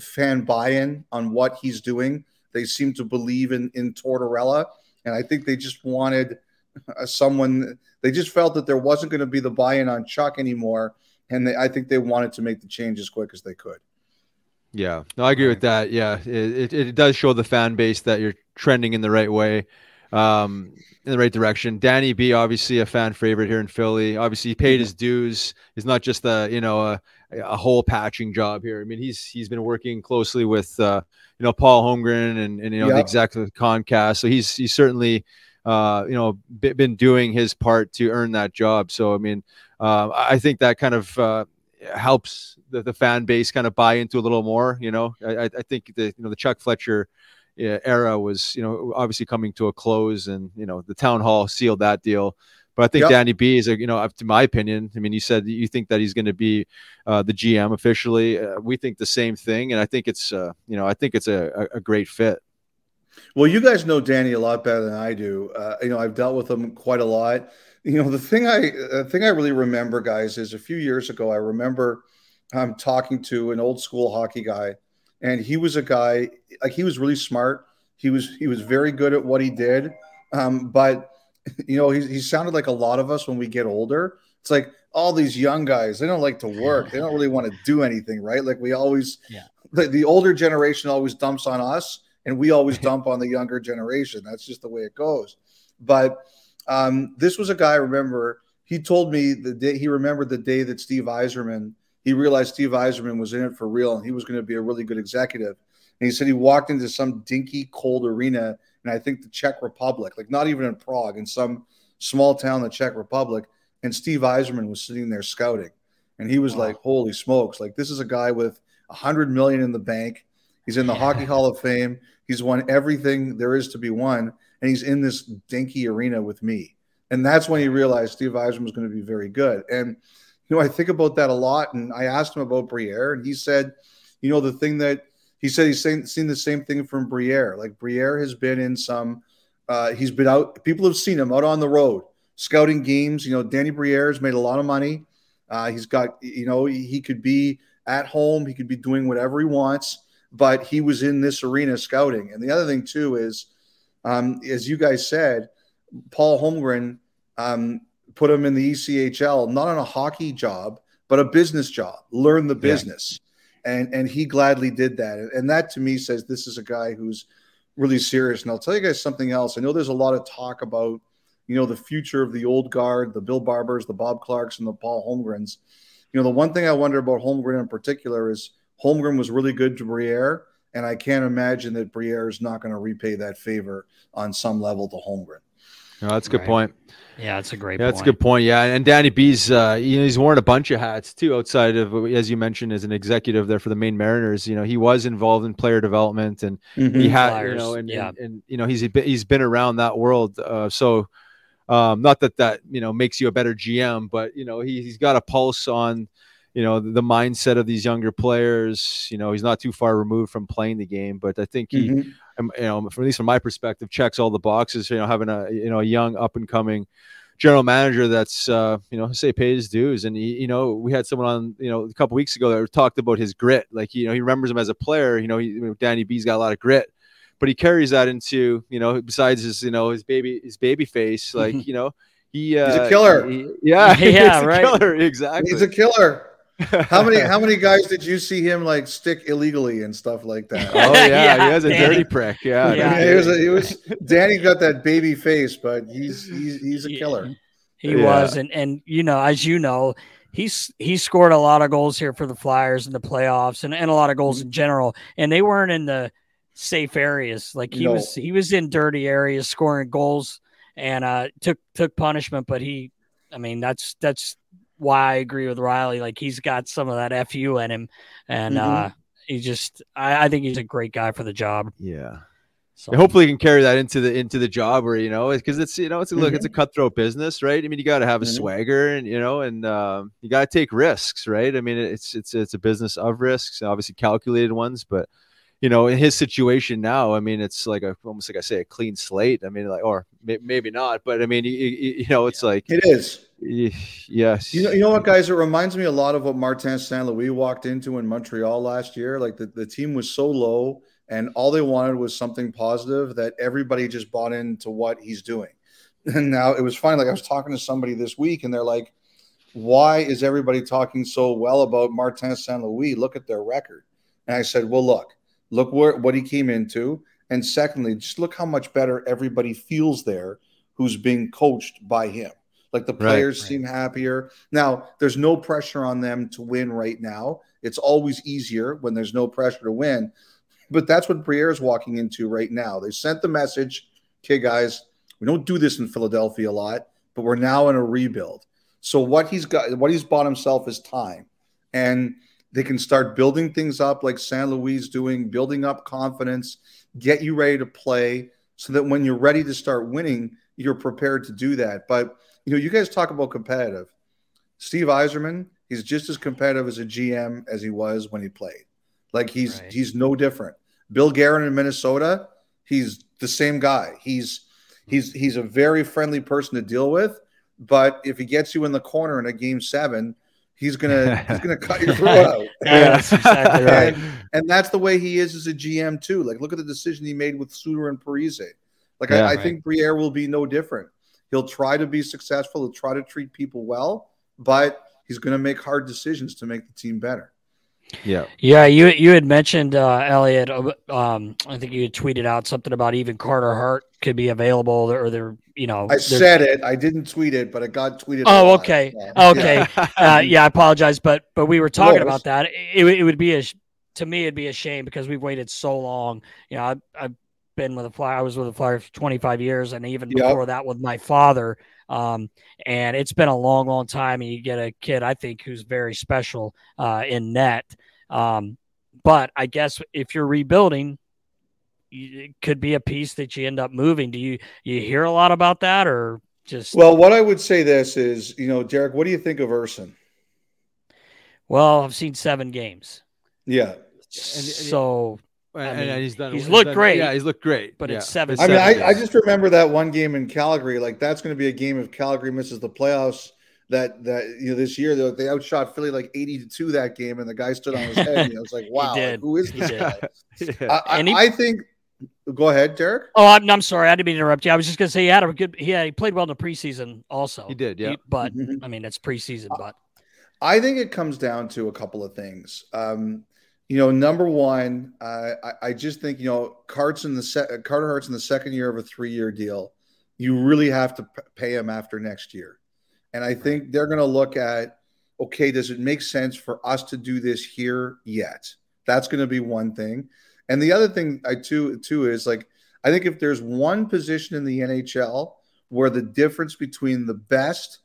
fan buy-in on what he's doing. They seem to believe in in Tortorella, and I think they just wanted uh, someone. They just felt that there wasn't going to be the buy-in on Chuck anymore, and they, I think they wanted to make the change as quick as they could. Yeah, no, I agree with that. Yeah, it, it, it does show the fan base that you're trending in the right way, um, in the right direction. Danny B, obviously a fan favorite here in Philly. Obviously, he paid his dues. He's not just a you know a, a whole patching job here. I mean, he's he's been working closely with uh, you know Paul Holmgren and, and you know yep. the executive Comcast. So he's he's certainly uh, you know been doing his part to earn that job. So I mean, uh, I think that kind of uh, helps the, the fan base kind of buy into a little more. You know, I, I think the you know the Chuck Fletcher era was, you know, obviously coming to a close, and you know the town hall sealed that deal. But I think Yep. Danny B is a, you know, to my opinion. I mean, you said you think that he's going to be uh, the GM officially. Uh, we think the same thing, and I think it's, uh, you know, I think it's a, a, great fit. Well, you guys know Danny a lot better than I do. Uh, you know, I've dealt with him quite a lot. You know, the thing I the thing I really remember, guys, is a few years ago. I remember um, talking to an old school hockey guy, and he was a guy like he was really smart. He was he was very good at what he did, um, but you know, he, he sounded like a lot of us when we get older. It's like all these young guys, they don't like to work. They don't really want to do anything, right? Like we always, Yeah. the, the older generation always dumps on us and we always dump on the younger generation. That's just the way it goes. But um, this was a guy, I remember, he told me the day he remembered the day that Steve Yzerman, he realized Steve Yzerman was in it for real and he was going to be a really good executive. And he said he walked into some dinky, cold arena and I think the Czech Republic, like not even in Prague, in some small town, in the Czech Republic. And Steve Yzerman was sitting there scouting. And he was like, holy smokes, like this is a guy with a hundred million in the bank. He's in the Hockey Hall of Fame. He's won everything there is to be won. And he's in this dinky arena with me. And that's when he realized Steve Yzerman was going to be very good. And, you know, I think about that a lot. And I asked him about Briere, and he said, you know, the thing that he said he's seen, seen the same thing from Briere. Like Briere has been in some, uh, he's been out, people have seen him out on the road scouting games. You know, Danny Briere has made a lot of money. Uh, he's got, you know, he, he could be at home, he could be doing whatever he wants, but he was in this arena scouting. And the other thing, too, is, um, as you guys said, Paul Holmgren um, put him in the ECHL, not on a hockey job, but a business job, learn the business. And, and he gladly did that. And that to me says this is a guy who's really serious. And I'll tell you guys something else. I know there's a lot of talk about, you know, the future of the old guard, the Bill Barbers, the Bob Clarkes, and the Paul Holmgrens. You know, the one thing I wonder about Holmgren in particular is Holmgren was really good to Briere, and I can't imagine that Briere is not going to repay that favor on some level to Holmgren. No, that's a good Right. point. Yeah, that's a great Yeah, that's a good point. Yeah, and Danny B's, uh, you know, he's worn a bunch of hats too, outside of as you mentioned, as an executive there for the Maine Mariners. You know, he was involved in player development, and he had, you know, and, yeah. and, and you know, he's been, he's been around that world. Uh, so, um, not that that you know makes you a better GM, but you know, he, he's got a pulse on, you know, the mindset of these younger players. You know, he's not too far removed from playing the game, but I think he, Mhm. um, you know, from, at least from my perspective, checks all the boxes. You know, having a you know a young up and coming general manager that's uh, you know say paid his dues, and he, you know we had someone on you know a couple weeks ago that talked about his grit. Like you know he remembers him as a player. You know, he, Danny B's got a lot of grit, but he carries that into you know besides his you know his baby his baby face. Like you know he uh, He's a killer. he- yeah, Yeah, he's a right. killer, exactly. He's a killer. How many how many guys did you see him like stick illegally and stuff like that? Oh yeah, Yeah, he has a Danny. dirty prick. Yeah, Yeah. he was, he was Danny got that baby face, but he's he's he's a Yeah. killer. He Yeah. was, and and you know, as you know, he's he scored a lot of goals here for the Flyers in the playoffs, and, and a lot of goals in general. And they weren't in the safe areas. Like he No. was, he was in dirty areas, scoring goals, and uh, took took punishment. But he, I mean, that's that's why I agree with Riley. Like he's got some of that fu in him, and Mhm. uh, he just, I, I think he's a great guy for the job. yeah. So And hopefully, he can carry that into the into the job where you know because it's you know it's a look it's a cutthroat business, right? I mean, you got to have a Mhm. swagger and you know and um, you got to take risks, right? I mean, it's it's it's a business of risks, obviously calculated ones, but you know, in his situation now, I mean, it's like a almost like I say a clean slate. I mean, like or may, maybe not, but I mean, you, you, know, it's like It is. yes, You know, you know what, guys? It reminds me a lot of what Martin St. Louis walked into in Montreal last year. Like the, the team was so low, and all they wanted was something positive that everybody just bought into what he's doing. And now it was funny. Like I was talking to somebody this week, and they're like, "Why is everybody talking so well about Martin St. Louis? Look at their record." And I said, "Well, look, look where what he came into, and secondly, just look how much better everybody feels there who's being coached by him." Like the Right. players seem happier. Now, there's no pressure on them to win right now. It's always easier when there's no pressure to win. But that's what Briere is walking into right now. They sent the message, okay, guys, we don't do this in Philadelphia a lot, but we're now in a rebuild. So what he's got, what he's bought himself is time. And They can start building things up like St. Louis doing, building up confidence, get you ready to play so that when you're ready to start winning, you're prepared to do that. But you know, you guys talk about competitive. Steve Yzerman, he's just as competitive as a GM as he was when he played. Like he's right. he's no different. Bill Guerin in Minnesota, he's the same guy. He's he's he's a very friendly person to deal with. But if he gets you in the corner in a game seven, he's gonna he's gonna cut your throat out. yeah, that's exactly right. And, and, that's the way he is as a GM too. Like look at the decision he made with Suter and Parise. Like yeah, I, I right. think Briere will be no different. He'll try to be successful. He'll try to treat people well, but he's going to make hard decisions to make the team better. Yeah. Yeah. You you had mentioned uh, Elliotte. Uh, um, I think you had tweeted out something about even Carter Hart could be available, or they're you know. I said it. I didn't tweet it, but it got tweeted. Oh, okay. So. Okay. Yeah. uh, yeah. I apologize, but but we were talking about that. It, it would be a to me it'd be a shame because we've waited so long. You know, I, I've been with a flyer. I was with a flyer for 25 years, and even yep. before that with my father. Um, and it's been a long, long time. And you get a kid, I think, who's very special uh, in net. Um, but I guess if you're rebuilding, it could be a piece that you end up moving. Do you you hear a lot about that, or just? Well, what I would say this is, you know, Derek, what do you think of Ersson? Well, I've seen seven games. Yeah. So and, mean, and he's done. He's looked done, great. Yeah, he's looked great. But yeah. it's seven. I mean, I, I, just remember that one game in Calgary. Like that's going to be a game if Calgary misses the playoffs. That that you know this year they, they outshot Philly like eighty to two that game, and the guy stood on his head. and I was like, wow, like, who is this guy? yeah. I, I, he, I, think. Go ahead, Derek. Oh, I'm, I'm sorry, I didn't mean to interrupt you. I was just going to say he had a good. He, had, he played well in the preseason, also. He did, yeah. He, but mm-hmm. I mean, it's preseason, but. I think it comes down to a couple of things. Um, you know, number one, uh, I, I, just think you know Cart's in the se- Carter Hart's in the second year of a three-year deal. You really have to p- pay him after next year, and I think they're going to look at okay, does it make sense for us to do this here yet? That's going to be one thing, and the other thing I too too is like I think if there's one position in the NHL where the difference between the best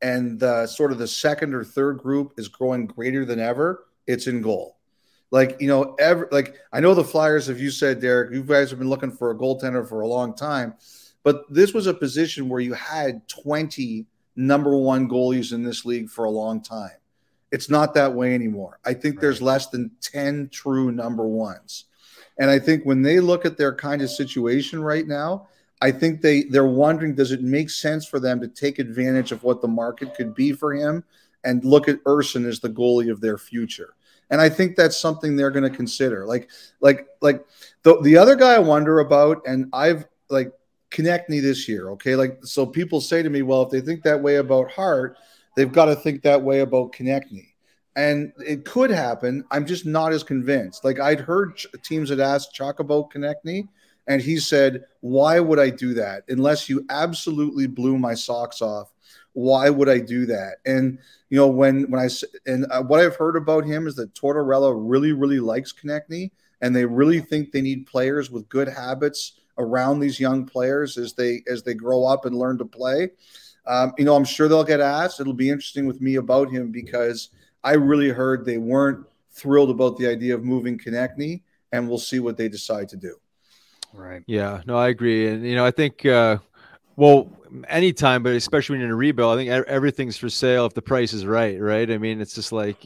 and the sort of the second or third group is growing greater than ever, it's in goal. Like you know ever like i know the flyers if you said derek you guys have been looking for a goaltender for a long time but this was a position where you had 20 number one goalies in this league for a long time. It's not that way anymore. I think right. there's less than 10 true number ones and i think when they look at their kind of situation right now i think they they're wondering does it make sense for them to take advantage of what the market could be for him and look at Ersson as the goalie of their future and I think that's something they're going to consider. Like, like, like the the other guy I wonder about, and I've like Konecny this year. Okay, like so people say to me, well, if they think that way about Hart, they've got to think that way about Konecny. And it could happen. I'm just not as convinced. Like I'd heard teams had asked Chuck about Konecny, and he said, "Why would I do that unless you absolutely blew my socks off why would I do that? And you know, when when I and uh, what I've heard about him is that Tortorella really really likes Konecny, and they really think they need players with good habits around these young players as they as they grow up and learn to play. Um, you know, I'm sure they'll get asked. It'll be interesting with me about him because I really heard they weren't thrilled about the idea of moving Konecny, and we'll see what they decide to do. Right. Yeah. No, I agree, and you know, I think. Uh, well, anytime, but especially when you're in a rebuild, I think everything's for sale if the price is right, right? I mean, it's just like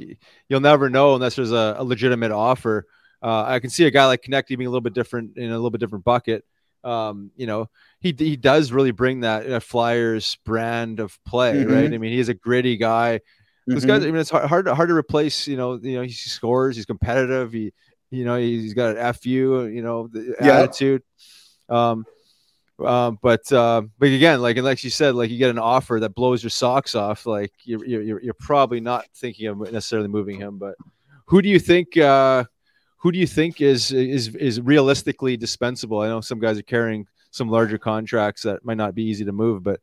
you'll never know unless there's a, a legitimate offer. Uh, I can see a guy like Konecny being a little bit different in a little bit different bucket. Um, you know, he he does really bring that uh, Flyers brand of play, mm-hmm. right? I mean, he's a gritty guy. Mm-hmm. Those guys, I mean, it's hard hard to, hard to replace. You know, you know, he scores, he's competitive, he you know, he's got an fu, you know, the yeah. attitude. Um, um, but uh, but again, like and like you said, like you get an offer that blows your socks off. Like you're you're, you're probably not thinking of necessarily moving him. But who do you think? Uh, who do you think is is is realistically dispensable? I know some guys are carrying some larger contracts that might not be easy to move. But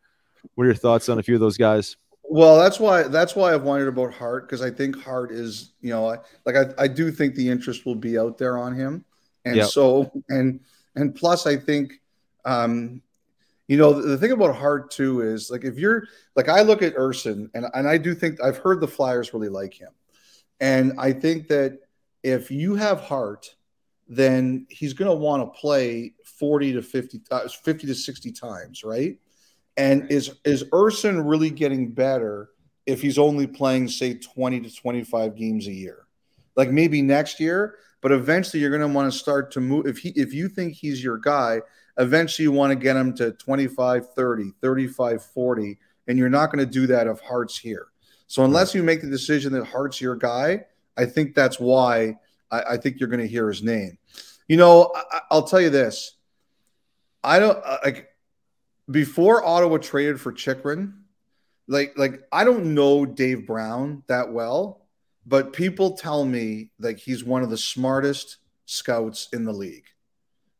what are your thoughts on a few of those guys? Well, that's why that's why I've wondered about Hart because I think Hart is you know I, like I, I do think the interest will be out there on him, and yep. so and and plus I think um, you know, the, the, thing about Hart too is like if you're like I look at Ersson and and I do think I've heard the Flyers really like him, And I think that if you have Hart, then he's going to want to play 40 to 50, uh, 50 to 60 times, right? And is is Ersson really getting better if he's only playing, say, 20 to 25 games a year? Like maybe next year, but eventually you're going to want to start to move. If he if you think he's your guy, eventually you want to get him to 25, 30, 35, 40, and you're not going to do that if Hart's here. So unless you make the decision that Hart's your guy, I think that's why I, I think you're going to hear his name. You know, I, I'll tell you this. I don't uh, like before Ottawa traded for Chychrun, like like I don't know Dave Brown that well, but people tell me like he's one of the smartest scouts in the league.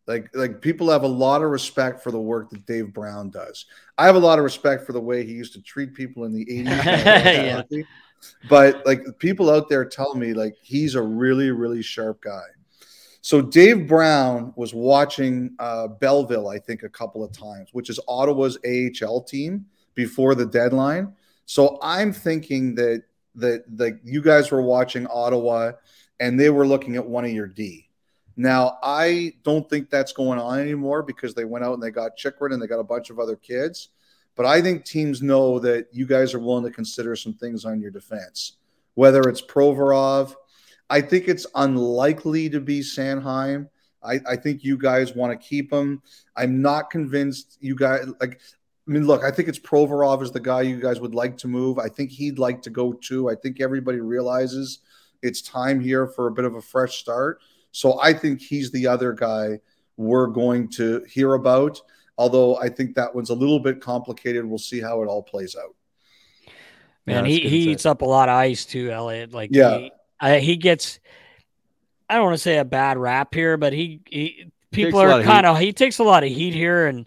Like like people have a lot of respect for the work that Dave Brown does. I have a lot of respect for the way he used to treat people in the 80s. yeah. But like people out there tell me like he's a really really sharp guy. So Dave Brown was watching uh, Belleville, I think, a couple of times, which is Ottawa's AHL team before the deadline. So I'm thinking that that that you guys were watching Ottawa, and they were looking at one of your D. Now I don't think that's going on anymore because they went out and they got Chychrun and they got a bunch of other kids. But I think teams know that you guys are willing to consider some things on your defense, whether it's Provorov I think it's unlikely to be Sanheim. I, I think you guys want to keep him. I'm not convinced you guys like. I mean, look, I think it's Provorov is the guy you guys would like to move. I think he'd like to go too. I think everybody realizes it's time here for a bit of a fresh start. So I think he's the other guy we're going to hear about. Although I think that one's a little bit complicated. We'll see how it all plays out. Man, yeah, he, he eats up a lot of ice too, Elliotte. Like yeah. He, uh, he gets I don't want to say a bad rap here, but he, he people are kind of he takes a lot of heat here, and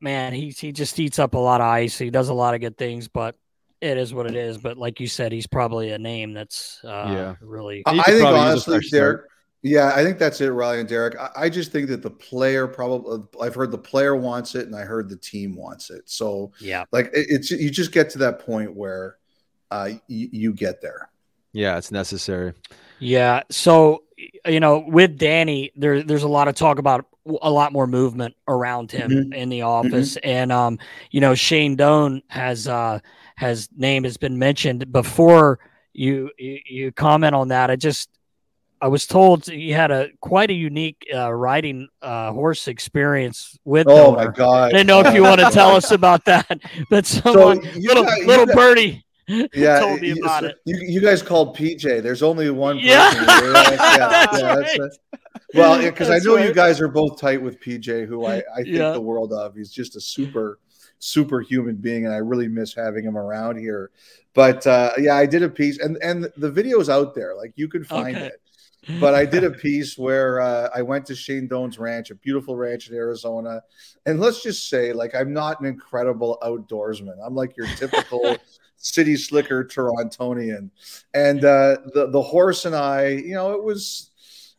man, he he just eats up a lot of ice. He does a lot of good things, but it is what it is. But like you said, he's probably a name that's uh, yeah really. I think honestly, Derek. Yeah, I think that's it, Riley and Derek. I, I, just think that the player probably. I've heard the player wants it, and I heard the team wants it. So yeah, like it, it's you just get to that point where uh, you, you get there. Yeah, it's necessary. Yeah. So, you know, with Danny, there, there's a lot of talk about a lot more movement around him mm-hmm. in the office. Mm-hmm. And, um, you know, Shane Doan has, uh, has name has been mentioned before you, you, you comment on that. I just, I was told you had a quite a unique uh, riding uh, horse experience with. Oh my god! I didn't know if you want to tell us about that, but someone so little got, little got, birdie yeah, told me about so it. You, you guys called PJ. There's only one person. Yeah, yeah, that's yeah right. Well, because I know right. you guys are both tight with PJ, who I, I think yeah. the world of. He's just a super, super human being, and I really miss having him around here. But uh, yeah, I did a piece, and and the video's out there. Like you can find okay. it. But I did a piece where uh, I went to Shane Doan's ranch, a beautiful ranch in Arizona, and let's just say, like, I'm not an incredible outdoorsman. I'm like your typical city slicker Torontonian. And uh, the the horse and I, you know, it was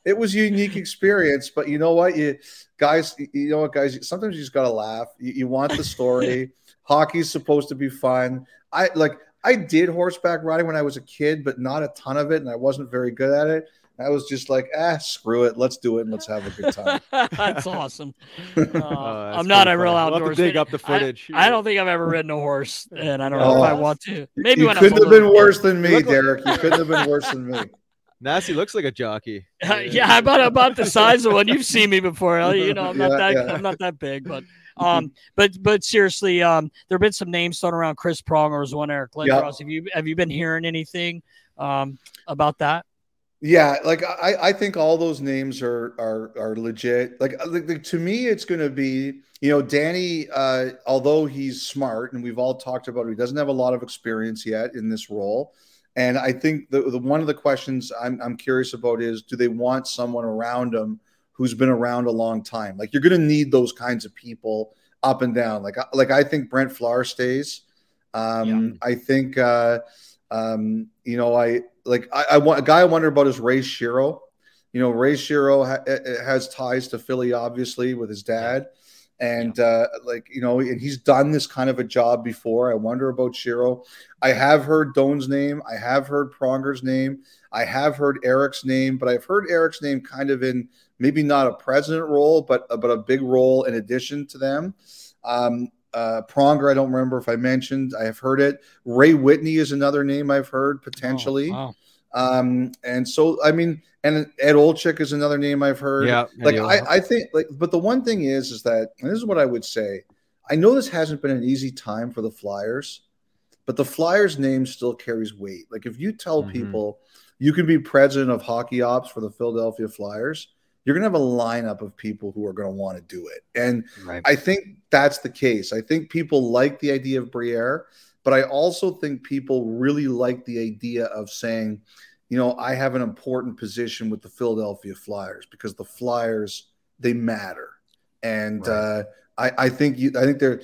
it was a unique experience. But you know what, you guys, you know what, guys, sometimes you just gotta laugh. You, you want the story. Hockey's supposed to be fun. I like I did horseback riding when I was a kid, but not a ton of it, and I wasn't very good at it. I was just like, ah, screw it. Let's do it and let's have a good time. that's awesome. Uh, oh, that's I'm not a real outdoors. dig up the footage. I, I, don't think I've ever ridden a horse, and I don't know oh, if I want to. Maybe you couldn't have been worse than me, Derek. You couldn't have been worse than me. Nasty looks like a jockey. Uh, yeah, about about the size of one. You've seen me before. You know, I'm not yeah, that yeah. I'm not that big, but um, but but seriously, um, there have been some names thrown around. Chris Pronger was one. Eric Lindros. Yep. Have you have you been hearing anything um about that? Yeah, like I, I think all those names are are are legit. Like, uh, like to me, it's going to be you know Danny. Uh, although he's smart, and we've all talked about, it, he doesn't have a lot of experience yet in this role. And I think the, the one of the questions I'm I'm curious about is, do they want someone around him who's been around a long time? Like, you're going to need those kinds of people up and down. Like, like I think Brent Flahr stays. Um, yeah. I think. Uh, um, you know, I like I, I want a guy I wonder about is Ray Shero. You know, Ray Shero ha- has ties to Philly, obviously, with his dad. And uh, like you know, and he's done this kind of a job before. I wonder about Shero. I have heard Doan's name. I have heard Pronger's name. I have heard Eric's name, but I've heard Eric's name kind of in maybe not a president role, but but a big role in addition to them. Um, uh, Pronger, I don't remember if I mentioned. I have heard it. Ray Whitney is another name I've heard potentially. Oh, wow. Um, and so I mean, and Ed Olczyk is another name I've heard. Yeah, like I, I think like, but the one thing is, is that and this is what I would say. I know this hasn't been an easy time for the Flyers, but the Flyers name still carries weight. Like if you tell Mhm. people you can be president of hockey ops for the Philadelphia Flyers, you're gonna have a lineup of people who are gonna want to do it. And Right. I think that's the case. I think people like the idea of Briere, but I also think people really like the idea of saying, you know, I have an important position with the Philadelphia Flyers because the Flyers they matter, and uh, I, I think you, I think they're.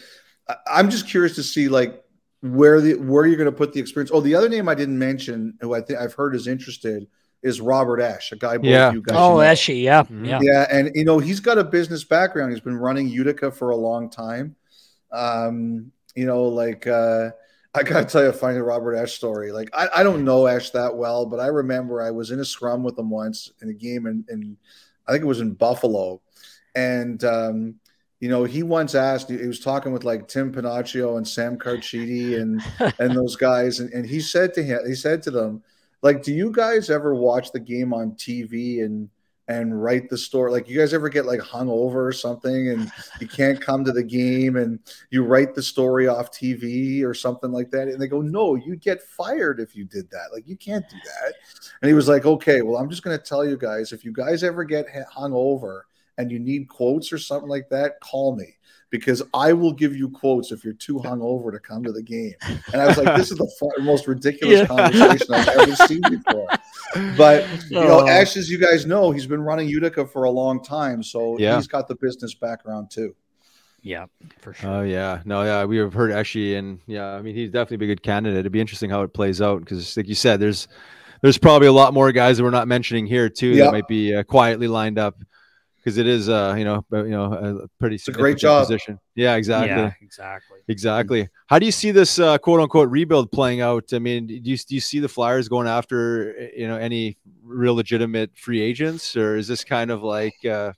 I'm just curious to see like where the where you're going to put the experience. Oh, the other name I didn't mention, who I think I've heard is interested, is Robert Esche, a guy both Yeah. you guys Oh, know. Eshy, yeah, Mhm. yeah. Yeah, and you know he's got a business background. He's been running Utica for a long time. Um, you know, like uh, I gotta tell you a funny Robert Esche story. Like I, I don't know Esche that well, but I remember I was in a scrum with him once in a game in, in I think it was in Buffalo, and um, you know he once asked. He was talking with like Tim Panaccio and Sam Carchidi and and those guys, and, and he said to him, he said to them, like, do you guys ever watch the game on TV and and write the story? Like, you guys ever get like hung over or something, and you can't come to the game, and you write the story off TV or something like that? And they go, no, you'd get fired if you did that. Like, you can't do that. And he was like, okay, well, I'm just going to tell you guys, if you guys ever get hung over and you need quotes or something like that, call me because I will give you quotes if you're too hungover to come to the game. And I was like, this is the fu- most ridiculous Yeah. conversation I've ever seen before. But you know, Oh. Esche, as you guys know, he's been running Utica for a long time, so Yeah. he's got the business background too. Yeah, for sure. Oh yeah, no, yeah, we have heard Eshy, and yeah, I mean he's definitely be a good candidate. It'd be interesting how it plays out because, like you said, there's there's probably a lot more guys that we're not mentioning here too Yeah. that might be uh, quietly lined up because it is, uh, you know, uh, you know, a pretty a great job. position. Yeah, exactly. Yeah, exactly. Exactly. How do you see this uh, quote unquote rebuild playing out? I mean, do you, do you see the Flyers going after uh, you know any real legitimate free agents, or is this kind of like uh,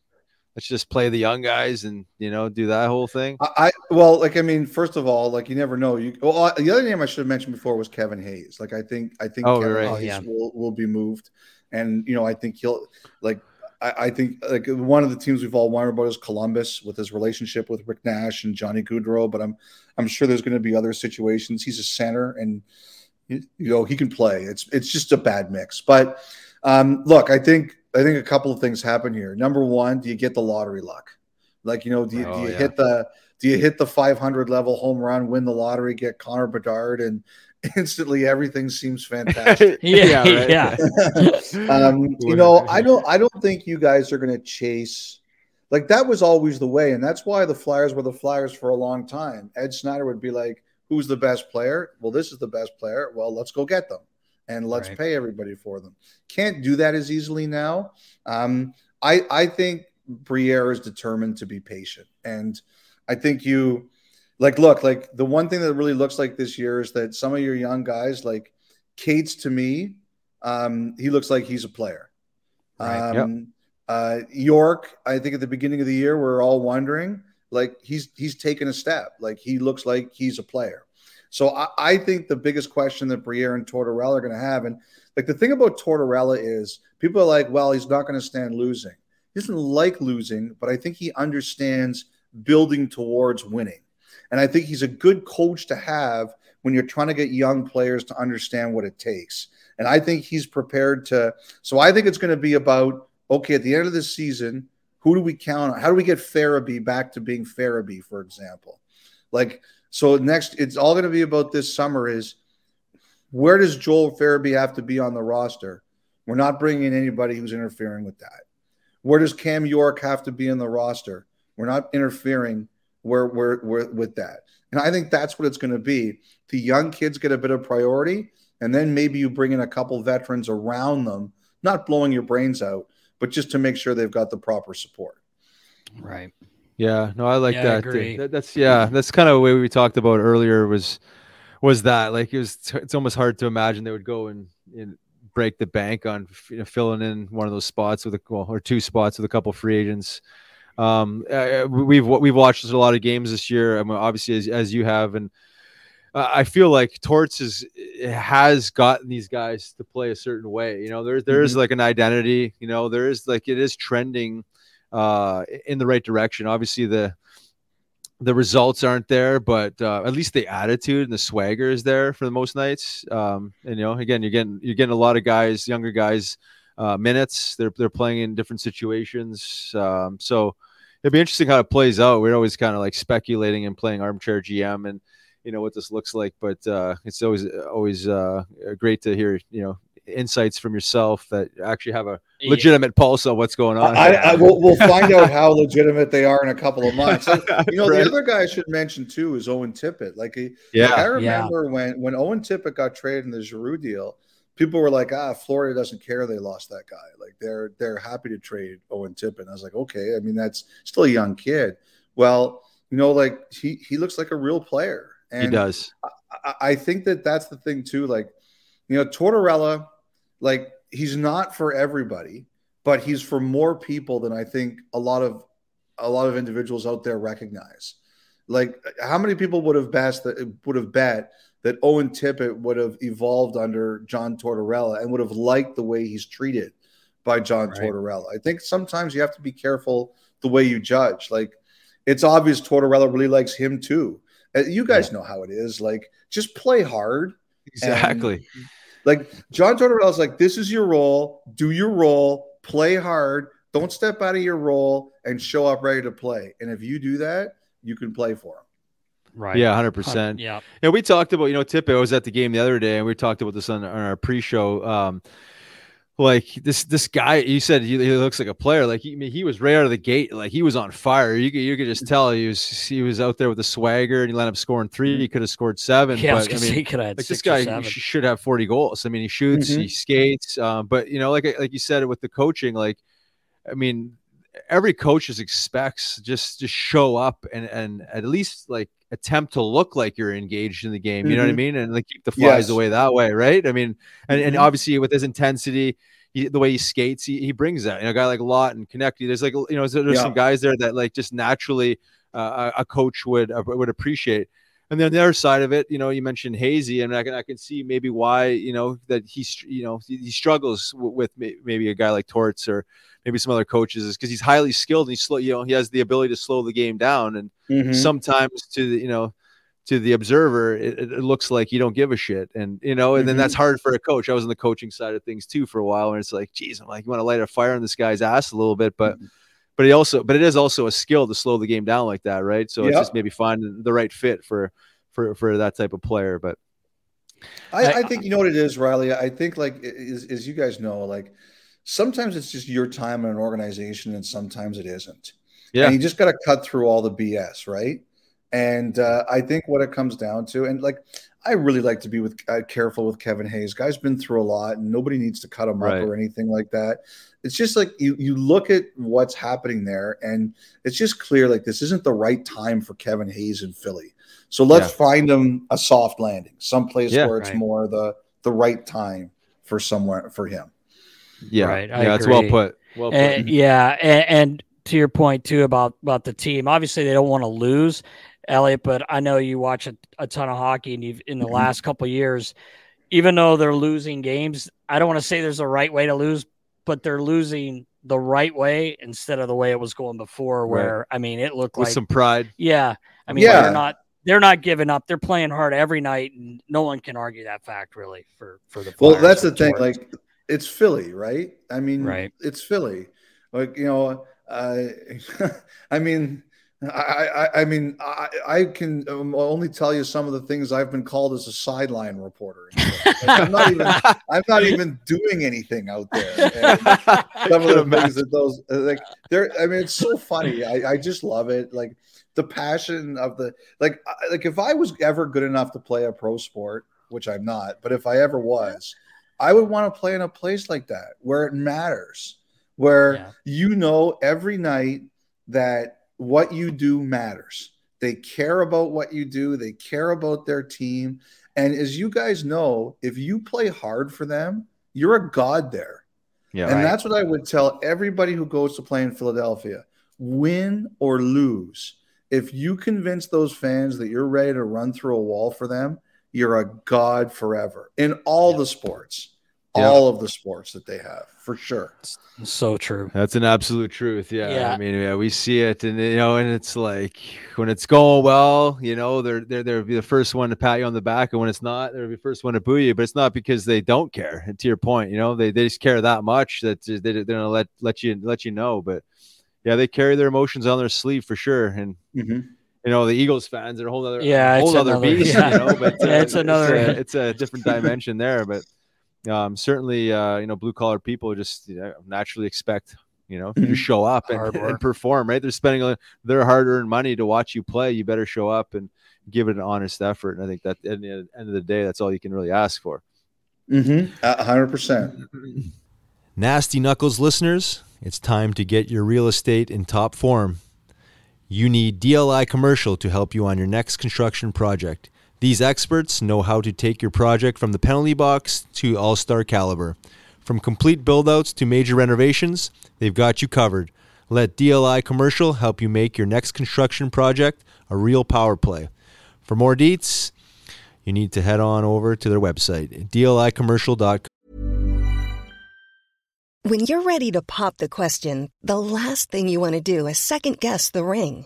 let's just play the young guys and you know do that whole thing? I, I well, like I mean, first of all, like you never know. You well, uh, the other name I should have mentioned before was Kevin Hayes. Like I think I think Oh, Kevin right. Oh, Hayes yeah. will will be moved, and you know I think he'll like. I, I think like one of the teams we've all wondered about is Columbus with his relationship with Rick Nash and Johnny Gaudreau, but I'm I'm sure there's going to be other situations. He's a center, and you you know he can play. It's it's just a bad mix. But um, look, I think I think a couple of things happen here. Number one, do you get the lottery luck? Like you know, do you, Oh, do you yeah. hit the do you hit the 500 level home run, win the lottery, get Connor Bedard, and instantly everything seems fantastic. Yeah, right. yeah. um, you know, I don't I don't think you guys are going to chase like that was always the way, and that's why the Flyers were the Flyers for a long time. Ed Snider would be like, "Who's the best player? Well, this is the best player. Well, let's go get them." And let's Right. pay everybody for them. Can't do that as easily now. Um, I I think Briere is determined to be patient, and I think you like look like the one thing that really looks like this year is that some of your young guys like Cates to me, um, he looks like he's a player. Right. Um, uh, York, I think at the beginning of the year, we're all wondering like he's he's taken a step, like he looks like he's a player. So I, I think the biggest question that Briere and Tortorella are going to have, and like the thing about Tortorella is people are like, well, he's not going to stand losing. He doesn't like losing, but I think he understands building towards winning. And I think he's a good coach to have when you're trying to get young players to understand what it takes. And I think he's prepared to. So I think it's going to be about okay, at the end of the season, who do we count on? How do we get Farabee back to being Farabee, for example? Like, so next, it's all going to be about this summer is where does Joel Farabee have to be on the roster? We're not bringing in anybody who's interfering with that. Where does Cam York have to be in the roster? We're not interfering where, where, where with that. And I think that's what it's going to be. The young kids get a bit of priority, and then maybe you bring in a couple veterans around them, not blowing your brains out, but just to make sure they've got the proper support. Right. Yeah, no, I like Yeah, I that. agree. That- That's yeah, that's kind of the way we talked about earlier. Was was that like it was? It's almost hard to imagine they would go and, and break the bank on you know, filling in one of those spots with a well or two spots with a couple free agents. Um, uh, we've we've watched a lot of games this year. I mean, obviously as, as you have, and uh, I feel like Torts is has gotten these guys to play a certain way. You know, there there is like an identity. You know, there is like it is trending uh, in the right direction. Obviously, the the results aren't there, but uh, at least the attitude and the swagger is there for the most nights. Um, and you know, again, you're getting you're getting a lot of guys, younger guys, uh, minutes. They're they're playing in different situations. Um, so it'd be interesting how it plays out. We're always kind of like speculating and playing armchair GM and you know what this looks like, but uh, it's always always uh, great to hear you know insights from yourself that actually have a Yeah. legitimate pulse on what's going on. I, I will, we'll find out how legitimate they are in a couple of months. You know, Right. the other guy I should mention too is Owen Tippett. Like, he, Yeah. like, I remember when when Owen Tippett got traded in the Giroux deal, people were like, "Ah, Florida doesn't care they lost that guy. Like, they're they're happy to trade Owen Tippett." And I was like, "Okay, I mean that's still a young kid." Well, you know, like he he looks like a real player. And he does. I, I think that that's the thing too. Like, you know, Tortorella, like he's not for everybody, but he's for more people than I think a lot of a lot of individuals out there recognize. Like, how many people would have best that would have bet that Owen Tippett would have evolved under John Tortorella and would have liked the way he's treated by John Right. Tortorella? I think sometimes you have to be careful the way you judge. Like, it's obvious Tortorella really likes him too. Uh, You guys know how it is. Like, just play hard. Exactly. Like John Tortorella's like, this is your role. Do your role. Play hard. Don't step out of your role and show up ready to play. And if you do that, you can play for him. Right. Yeah, hundred percent. Yeah. Yeah, we talked about you know Tippett was at the game the other day, and we talked about this on, on our pre-show. Um, like this this guy, you said he, he looks like a player. Like he, I mean, he was right out of the gate. Like he was on fire. You could you could just tell he was he was out there with the swagger, and he ended up scoring three. He could have scored seven. Yeah, I was but gonna I say mean, he could have had like this six or guy seven. should have 40 goals. I mean, he shoots, Mhm. he skates, um, but you know, like like you said with the coaching, like I mean, every coach just expects just just show up and and at least like attempt to look like you're engaged in the game. You know what I Mhm. mean? And like keep the flies Yes. away that way, right? I mean, and, and Mhm. obviously with his intensity. He, the way he skates, he, he brings that. You know, a guy like and Konecny. There's like you know, there's some guys there that like just naturally uh, a a coach would uh, would appreciate. And then the other side of it, you know, you mentioned Hazy, and I can I can see maybe why you know that he's you know he, he struggles w- with maybe a guy like Torts or maybe some other coaches is because he's highly skilled and he's slow. You know, he has the ability to slow the game down, and Mhm. sometimes to the you know to the observer it, it looks like you don't give a shit and you know and then Mhm. that's hard for a coach i was on the coaching side of things too for a while and it's like geez i'm like you want to light a fire on this guy's ass a little bit but but he also but it is also a skill to slow the game down like that right so it's just maybe finding the right fit for for for that type of player but I, I- I think you know what it is, Riley. I think like as, as you guys know, like sometimes it's just your time in an organization, and sometimes it isn't. yeah And you just got to cut through all the BS, right? And uh, I think what it comes down to, and like I really like to be with uh, careful with Kevin Hayes. Guy's been through a lot, and nobody needs to cut him Right. up or anything like that. It's just like you you look at what's happening there, and it's just clear like this isn't the right time for Kevin Hayes in Philly. So let's find him a soft landing, someplace Yeah. where it's Right. more the the right time for somewhere for him. yeah Right, I yeah it's well put well put And, yeah, and, and to your point too about about the team, obviously they don't want to lose, Elliotte. But I know you watch a, a ton of hockey, and you've in the last couple of years, even though they're losing games, I don't want to say there's a right way to lose, but they're losing the right way instead of the way it was going before, Right. where I mean it looked with like some pride yeah, I mean Yeah. they're not they're not giving up. They're playing hard every night, and no one can argue that fact really for for the. Well, that's the thing. Torts. Like, it's Philly, right? I mean, Right. It's Philly. Like you know, uh, I mean, I, I, I mean, I, I can um, only tell you some of the things I've been called as a sideline reporter. I'm not even, I'm not even doing anything out there. And some of the things that those uh, like they're i mean it's so funny I, I just love it like the passion of the like I- like if i was ever good enough to play a pro sport which i'm not but if i ever was i would want to play in a place like that where it matters where Yeah. you know every night that what you do matters. They care about what you do, they care about their team. And as you guys know, if you play hard for them, you're a god there. Yeah. and Right. that's what I would tell everybody who goes to play in Philadelphia win or lose. If you convince those fans that you're ready to run through a wall for them, you're a god forever in all the sports, Yeah. all of the sports that they have, for sure. So true. That's an absolute truth. Yeah. Yeah. I mean, yeah, we see it and you know, and it's like when it's going well, you know, they're they're they'll be the first one to pat you on the back, and when it's not, they'll be the first one to boo you. But it's not because they don't care. And to your point, you know, they, they just care that much that they they're gonna let let you let you know. But yeah, they carry their emotions on their sleeve for sure. And Mhm. you know, the Eagles fans are a whole other Yeah, whole it's other another- beast, yeah. you know. But uh, Yeah, it's another- it's a, it's a different dimension there. But um, certainly, uh, you know, blue collar people just you know, naturally expect you know you Mhm. show up and, and perform. Right? They're spending their hard earned money to watch you play. You better show up and give it an honest effort. And I think that at the end of the day, that's all you can really ask for. Mm-hmm. A hundred percent. Nasty Knuckles listeners, it's time to get your real estate in top form. You need DLI Commercial to help you on your next construction project. These experts know how to take your project from the penalty box to all star caliber. From complete build-outs to major renovations, they've got you covered. Let DLI Commercial help you make your next construction project a real power play. For more deets, you need to head on over to their website, dlicommercial.com. When you're ready to pop the question, the last thing you want to do is second guess the ring.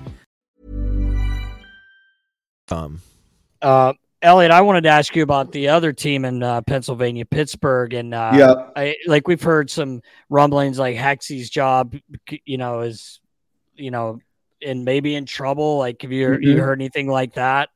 Um, Uh, Elliotte, I wanted to ask you about the other team in uh, Pennsylvania, Pittsburgh, and uh, Yeah. I like we've heard some rumblings like Hexy's job, you know, is you know, and maybe in trouble. Like, have you you Mhm. heard anything like that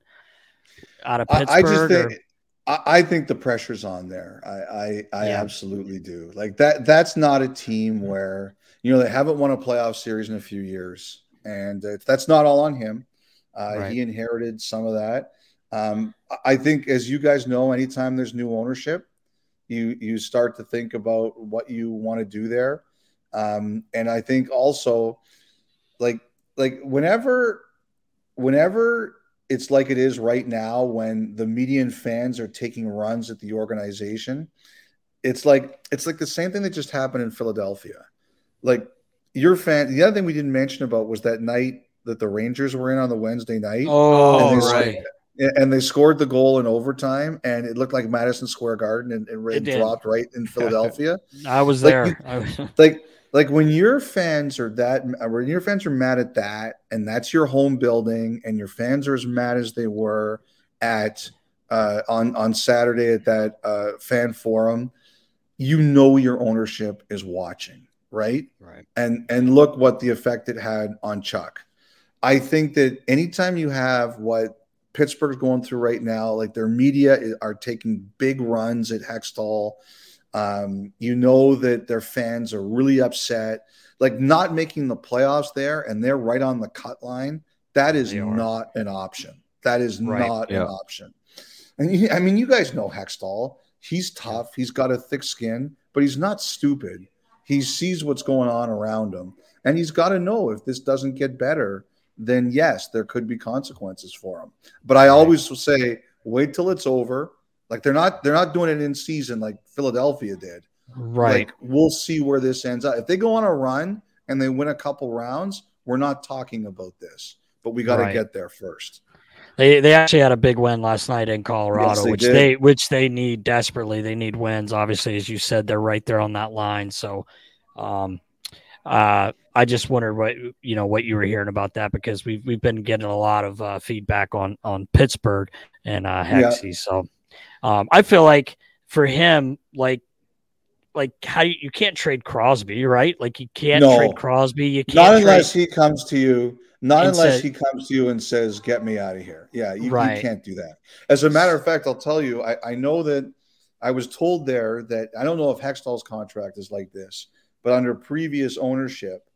out of I, Pittsburgh? I just think I, I think the pressure's on there. I I, I Yeah. absolutely do. Like that. That's not a team where you know they haven't won a playoff series in a few years, and that's not all on him. Uh, Right. He inherited some of that. Um, I- I think, as you guys know, anytime there's new ownership, you you start to think about what you want to do there. Um, and I think also, like like whenever whenever it's like it is right now when the median fans are taking runs at the organization it's like it's like the same thing that just happened in philadelphia like your fan the other thing we didn't mention about was that night that the rangers were in on the wednesday night oh, and they, right. and they scored the goal in overtime and it looked like madison square garden and, and It dropped right in philadelphia I was Like, there. you- I was- like like when your fans are that when your fans are mad at that and that's your home building and your fans are as mad as they were at uh, on on Saturday at that uh, fan forum, you know your ownership is watching, right? Right. And and look what the effect it had on Chuck. I think that anytime you have what Pittsburgh's going through right now, like their media are taking big runs at Hextall. Um, you know that their fans are really upset, like not making the playoffs there, and they're right on the cut line. That is not an option. That is Right. not Yeah. an option. And you, I mean, you guys know Hextall. He's tough. He's got a thick skin, but he's not stupid. He sees what's going on around him, and he's got to know if this doesn't get better, then yes, there could be consequences for them. But I always will say, wait till it's over. Like they're not they're not doing it in season like Philadelphia did. Right. Like we'll see where this ends up. If they go on a run and they win a couple rounds, we're not talking about this. But we got to Right. get there first. They they actually had a big win last night in Colorado, they which did. they which they need desperately. They need wins. Obviously, as you said, they're right there on that line. So, um, uh, I just wondered what you know what you were hearing about that because we've we've been getting a lot of uh, feedback on on Pittsburgh and uh, Yeah. So, um, I feel like for him, like. Like how you, you can't trade Crosby, right? Like you can't No. trade Crosby. You can't Not trade, unless he comes to you. Not unless said- he comes to you and says, "Get me out of here." Yeah, you, you can't do that. As a matter of fact, I'll tell you. I, I know that I was told there that I don't know if Hextall's contract is like this, but under previous ownership,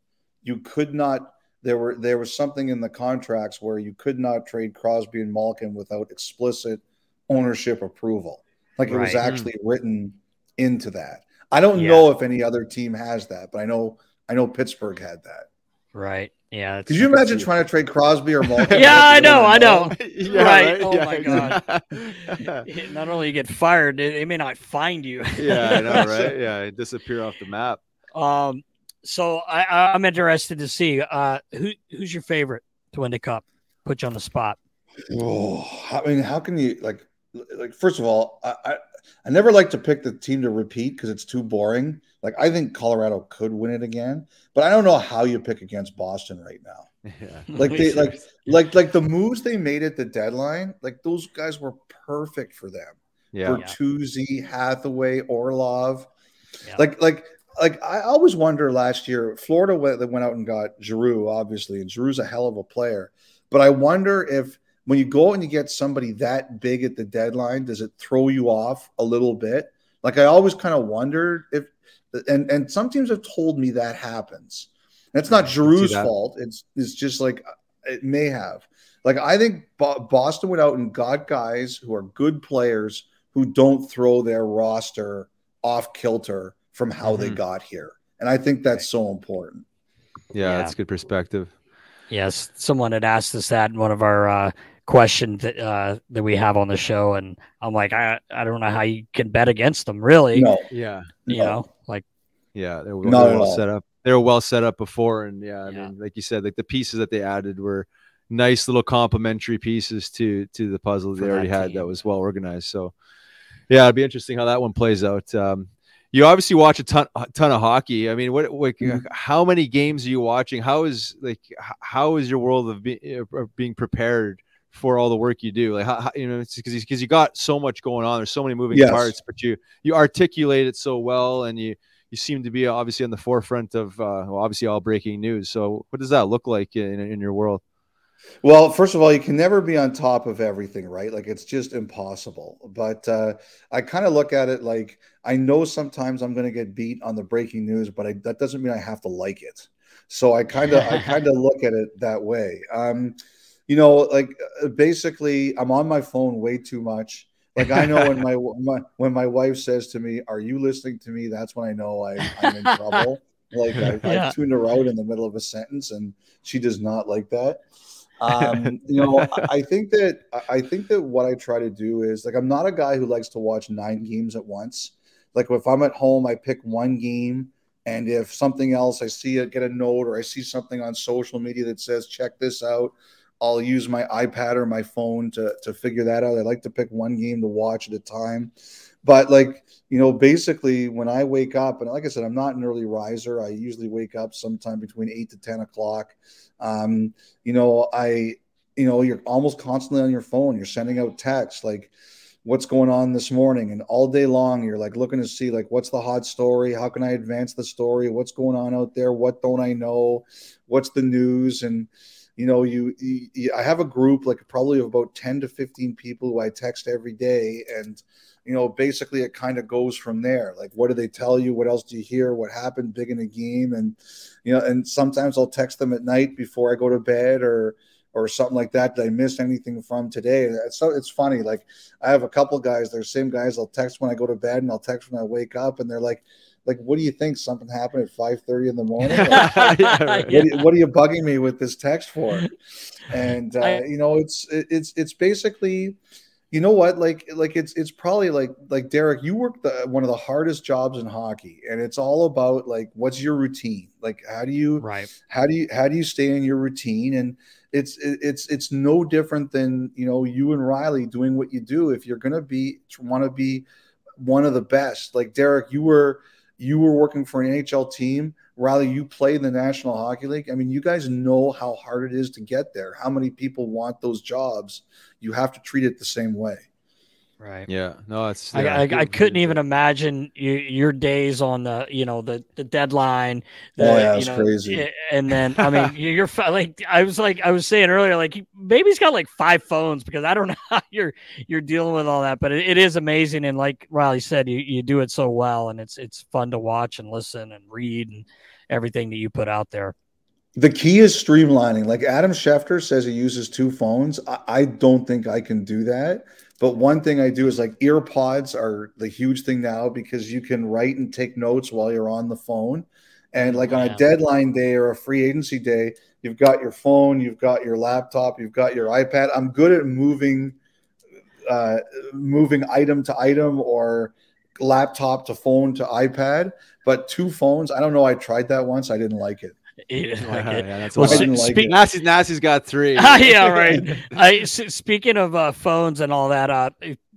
you could not. There were there was something in the contracts where you could not trade Crosby and Malkin without explicit ownership approval. Like it was Right. actually hmm. written into that. I don't Yeah. know if any other team has that, but I know I know Pittsburgh had that. right? Yeah. Could you imagine trying to trade Crosby or Malkin? yeah, I know, I know. Yeah, right. right? Oh Yeah, my god. Not only you get fired, they, they may not find you. yeah, I know, right? Yeah, disappear off the map. Um. So I, I I'm interested to see uh who who's your favorite to win the cup. Put you on the spot. Oh, I mean, how can you like? Like, first of all, I I, I never like to pick the team to repeat because it's too boring. Like, I think Colorado could win it again, but I don't know how you pick against Boston right now. Yeah. Like they like like like the moves they made at the deadline, like those guys were perfect for them. Yeah. Bertuzzi, Hathaway, Orlov. Yeah. Like, like, like I always wonder last year, Florida went, went out and got Giroux, obviously, and Giroux's a hell of a player. But I wonder if when you go and you get somebody that big at the deadline, does it throw you off a little bit? Like I always kind of wondered if, and and some teams have told me that happens. And it's not Giroux's fault. It's it's just like it may have. Like I think Boston went out and got guys who are good players who don't throw their roster off kilter from how they Mhm. got here. And I think that's so important. Yeah, Yeah. that's good perspective. Yes, someone had asked us that in one of our uh, questions that uh, that we have on the show, and I'm like, I I don't know how you can bet against them, really. No, Yeah, You no. know, like yeah, they were, Not they were well set up. They were well set up before, and yeah, I Yeah. mean, like you said, like the pieces that they added were nice little complementary pieces to to the puzzle For they that already had team. that was well organized. So, yeah, it'd be interesting how that one plays out. Um, you obviously watch a ton, a ton of hockey. I mean, what, what Mhm. how many games are you watching? How is like how is your world of, be, of being prepared for all the work you do? Like, how, how- you know, because because you got so much going on. There's so many moving Yes. parts, but you you articulate it so well, and you you seem to be obviously on the forefront of uh, well, obviously all breaking news. So, what does that look like in in your world? Well, first of all, you can never be on top of everything, right? Like it's just impossible. But uh, I kind of look at it like I know sometimes I'm going to get beat on the breaking news, but I, that doesn't mean I have to like it. So I kind of I kind of look at it that way. Um, you know, like uh, basically, I'm on my phone way too much. Like I know when my, my when my wife says to me, "Are you listening to me?" That's when I know I, I'm in trouble. Like I, Yeah. I tuned her out in the middle of a sentence, and she does not like that. Um, you know, I, think that I- I think that what I try to do is like I'm not a guy who likes to watch nine games at once. Like if I'm at home, I pick one game, and if something else, I see it, get a note, or I see something on social media that says check this out. I'll use my iPad or my phone to to figure that out. I like to pick one game to watch at a time. But like, you know, basically when I wake up, and like I said, I'm not an early riser. I usually wake up sometime between eight to ten o'clock. Um, you know, I, you know, you're almost constantly on your phone. You're sending out texts like, what's going on this morning, and all day long you're like looking to see like what's the hot story, how can I advance the story, what's going on out there, what don't I know, what's the news, and you know, you, you, I have a group like probably of about ten to fifteen people who I text every day, and you know, basically it kind of goes from there. Like, what do they tell you? What else do you hear? What happened big in a game? And, you know, and sometimes I'll text them at night before I go to bed or, or something like that. Did I miss anything from today? It's so it's funny. Like I have a couple guys, they're same guys. I'll text when I go to bed and I'll text when I wake up, and they're like, like, what do you think? Something happened at five thirty in the morning? Like, Yeah, right. what, are you, what are you bugging me with this text for? And uh, I- you know, it's it- it's it's basically, you know what, like like it's it's probably like like Derek, you work the one of the hardest jobs in hockey, and it's all about like what's your routine, like how do you Right. how do you how do you stay in your routine? And it's it's it's no different than you know you and Riley doing what you do. If you're gonna be want to be one of the best like Derek you were you were working for an NHL team Riley you play in the National Hockey League I mean you guys know how hard it is to get there. How many people want those jobs? You have to treat it the same way Right. Yeah, no, it's. I, yeah, I, I good- couldn't good- even imagine you, your days on the you know the the deadline. The, Oh, yeah, you it's know, crazy. eh, And then I mean you- you're like I was like I was saying earlier like he- maybe he's got like five phones because I don't know how you're you're dealing with all that, but it, it is amazing. And like Riley said, you you do it so well, and it's it's fun to watch and listen and read and everything that you put out there. The key is streamlining. Like Adam Schefter says he uses two phones. I, I don't think I can do that. But one thing I do is like earpods are the huge thing now because you can write and take notes while you're on the phone. And like on Yeah. a deadline day or a free agency day, you've got your phone, you've got your laptop, you've got your iPad. I'm good at moving uh moving item to item or laptop to phone to iPad, but two phones, I don't know. I tried that once. I didn't like it. You didn't like yeah, it. that's Well, why. I didn't like speak-. Nasty's, got three. Ah, yeah, right. I speaking of uh, phones and all that, uh,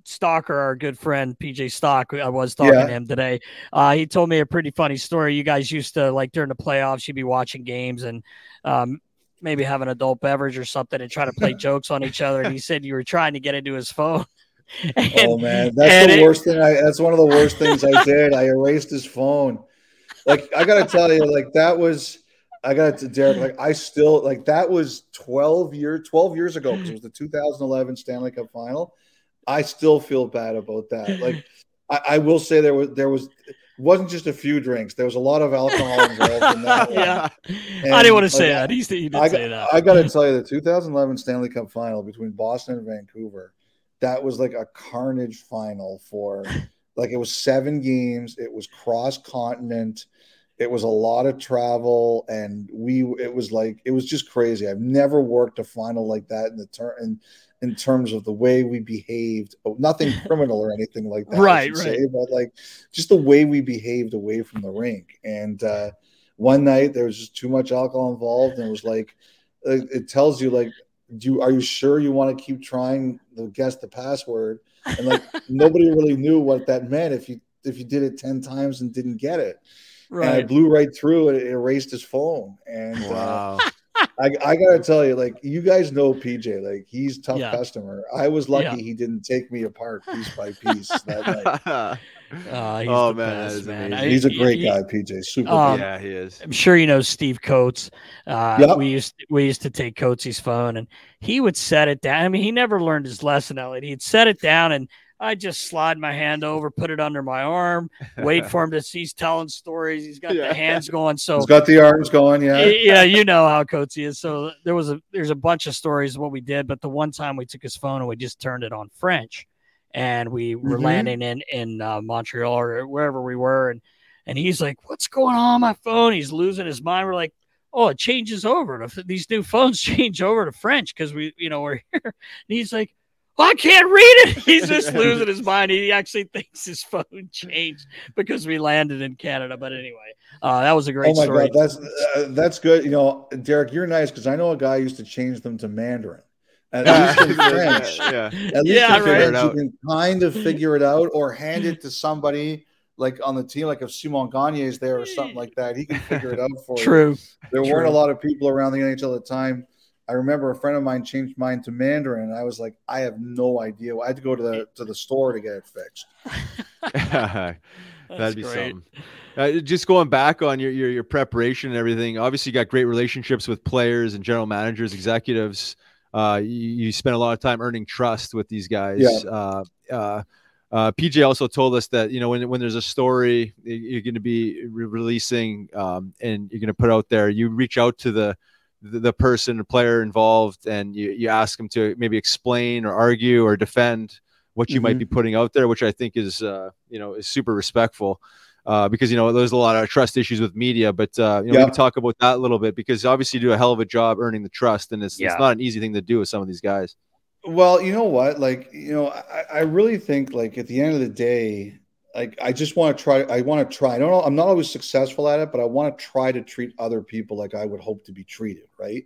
Stalker, our good friend PJ Stock, I was talking Yeah. to him today. Uh, he told me a pretty funny story. You guys used to like during the playoffs, you'd be watching games and um, maybe have an adult beverage or something and try to play jokes on each other. And he said you were trying to get into his phone. And- oh man, that's the it- worst thing. I that's one of the worst things I did. I erased his phone. Like I gotta tell you, like that was. I got to Derek. Like I still like that was twelve year, twelve years ago because it was the 2011 Stanley Cup Final. I still feel bad about that. Like I, I will say there was there was it wasn't just a few drinks. There was a lot of alcohol involved in that. yeah, And, I didn't want to say that. He, he did I, say that. I got to tell you, the 2011 Stanley Cup final between Boston and Vancouver, that was like a carnage final for like it was seven games. It was cross continent. It was a lot of travel, and we. It was like it was just crazy. I've never worked a final like that in the turn in, in terms of the way we behaved. Oh, nothing criminal or anything like that, Right, right. say, but like just the way we behaved away from the rink. And uh, one night there was just too much alcohol involved, and it was like it it tells you like do you are you sure you want to keep trying to guess the password and like nobody really knew what that meant if you if you did it 10 times and didn't get it and i blew right through it it erased his phone and uh, Wow. I, I gotta tell you like you guys know pj like he's tough Yeah. customer i was lucky Yeah. he didn't take me apart piece by piece that night Uh, he's oh the man, best, man. I- he's a great he- guy pj super Um, yeah, he is. I'm sure you know Steve Coates. Uh, Yep. We used we used to take Coates' phone, and he would set it down. I mean, he never learned his lesson, Elliotte. He'd set it down, and I just slide my hand over, put it under my arm, wait for him to see he's telling stories. He's got Yeah. the hands going. So he's got the arms going yeah yeah, you know how Coates is. So there was a there's a bunch of stories of what we did, but the one time we took his phone and we just turned it on French, and we were Mhm. landing in in uh, Montreal or wherever we were, and and he's like, "What's going on, on my phone?" He's losing his mind. We're like. Oh, it changes over to these new phones change over to French because we, you know, we're here. And he's like, well, I can't read it. He's just losing his mind. He actually thinks his phone changed because we landed in Canada. But anyway, uh, that was a great oh my story. god that's uh, that's good you know derek you're nice because i know a guy used to change them to mandarin at least in french yeah. At least Yeah, in right. You can kind of figure it out or hand it to somebody like on the team, like if Simon Gagne is there or something like that, he can figure it out for you. True. There True. weren't a lot of people around the NHL at the time. I remember a friend of mine changed mine to Mandarin, and I was like, I have no idea. I had to go to the to the store to get it fixed. That'd be great. something. Uh, just going back on your, your your preparation and everything. Obviously, you got great relationships with players and general managers, executives. Uh, you, you spend a lot of time earning trust with these guys. Yeah. Uh, uh, uh, PJ also told us that you know when when there's a story you're going to be re- releasing um, and you're going to put out there, you reach out to the the, the person or player involved and you, you ask them to maybe explain or argue or defend what you might Mhm. be putting out there, which I think is, uh, you know, is super respectful. Uh, because you know there's a lot of trust issues with media, but uh, you know we can talk about that a little bit because obviously you do a hell of a job earning the trust, and it's, Yeah. it's not an easy thing to do with some of these guys. Well, you know what? Like, you know, I, I really think like at the end of the day, like I just want to try. I want to try. I don't know. I'm not always successful at it, but I want to try to treat other people like I would hope to be treated. Right.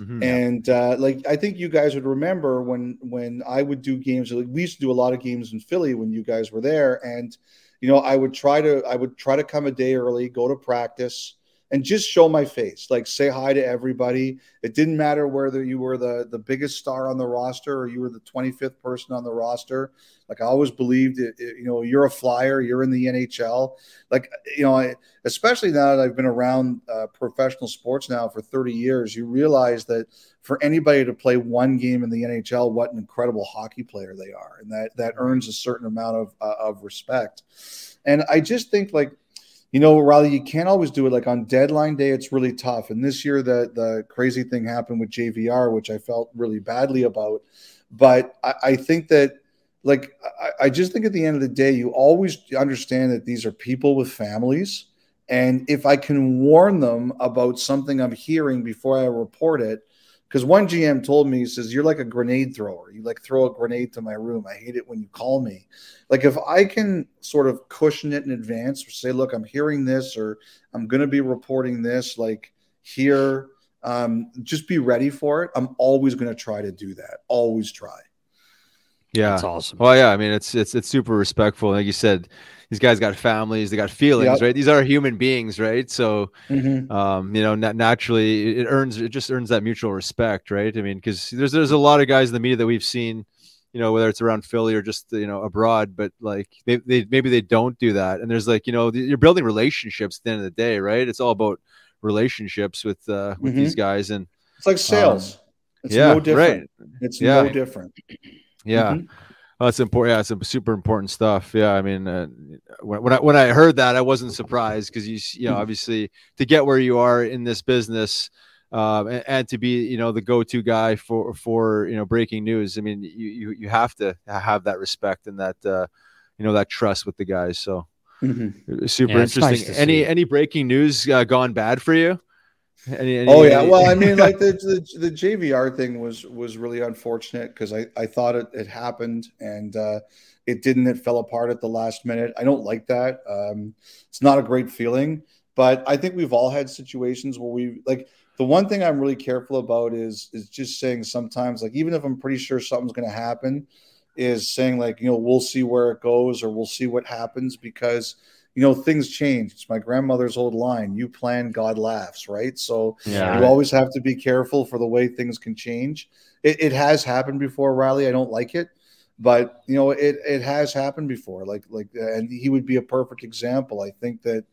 Mhm. And uh, like I think you guys would remember when when I would do games. Like we used to do a lot of games in Philly when you guys were there, and you know I would try to I would try to come a day early, go to practice, and just show my face, like say hi to everybody. It didn't matter whether you were the the biggest star on the roster or you were the 25th person on the roster. Like I always believed, it, it- you know, you're a flyer, you're in the NHL. Like you know, I, especially now that I've been around uh, professional sports now for 30 years, you realize that for anybody to play one game in the NHL, what an incredible hockey player they are, and that that earns a certain amount of uh, of respect. And I just think like you know, Riley, you can't always do it. Like on deadline day, it's really tough. And this year, the the crazy thing happened with JVR, which I felt really badly about. But I, I think that, like, I, I just think at the end of the day, you always understand that these are people with families. And if I can warn them about something I'm hearing before I report it, because one GM told me, he says, You're like a grenade thrower. You like throw a grenade to my room. I hate it when you call me. Like, if I can sort of cushion it in advance, or say, Look, I'm hearing this, or I'm going to be reporting this, like here, um, just be ready for it. I'm always going to try to do that. Always try. Yeah, That's awesome. Well, yeah, I mean, it's it's it's super respectful. Like you said, these guys got families, they got feelings, Yep. right? These are human beings, right? So, Mhm. um, you know, na- naturally, it earns it just earns that mutual respect, right? I mean, because there's there's a lot of guys in the media that we've seen, you know, whether it's around Philly or just you know abroad, but like they, they maybe they don't do that, and there's like you know you're building relationships at the end of the day, right? It's all about relationships with uh with these guys, and It's like sales. it's Um, yeah, no different. right. It's Yeah. no different. Yeah. Mhm. Oh, it's important. Yeah, it's a super important stuff. Yeah, I mean, uh, when, when I when I heard that, I wasn't surprised because you you know Mhm. obviously to get where you are in this business, um, and, and to be you know the go to guy for for you know breaking news. I mean, you you you have to have that respect and that uh, you know that trust with the guys. So Mhm. super Yeah, it's nice interesting. any see. any breaking news uh, gone bad for you? Any, any- Oh yeah, well, I mean, like the, the the JVR thing was was really unfortunate because I I thought it, it happened and uh, it didn't. It fell apart at the last minute. I don't like that. Um, it's not a great feeling, but I think we've all had situations where we like. The one thing I'm really careful about is is just saying sometimes like even if I'm pretty sure something's going to happen, is saying like you know we'll see where it goes or we'll see what happens because you know things change. It's my grandmother's old line: "You plan, God laughs." Right, so Yeah. you always have to be careful for the way things can change. It, it has happened before, Riley. I don't like it, but you know, it it has happened before. Like like, and he would be a perfect example. I think that,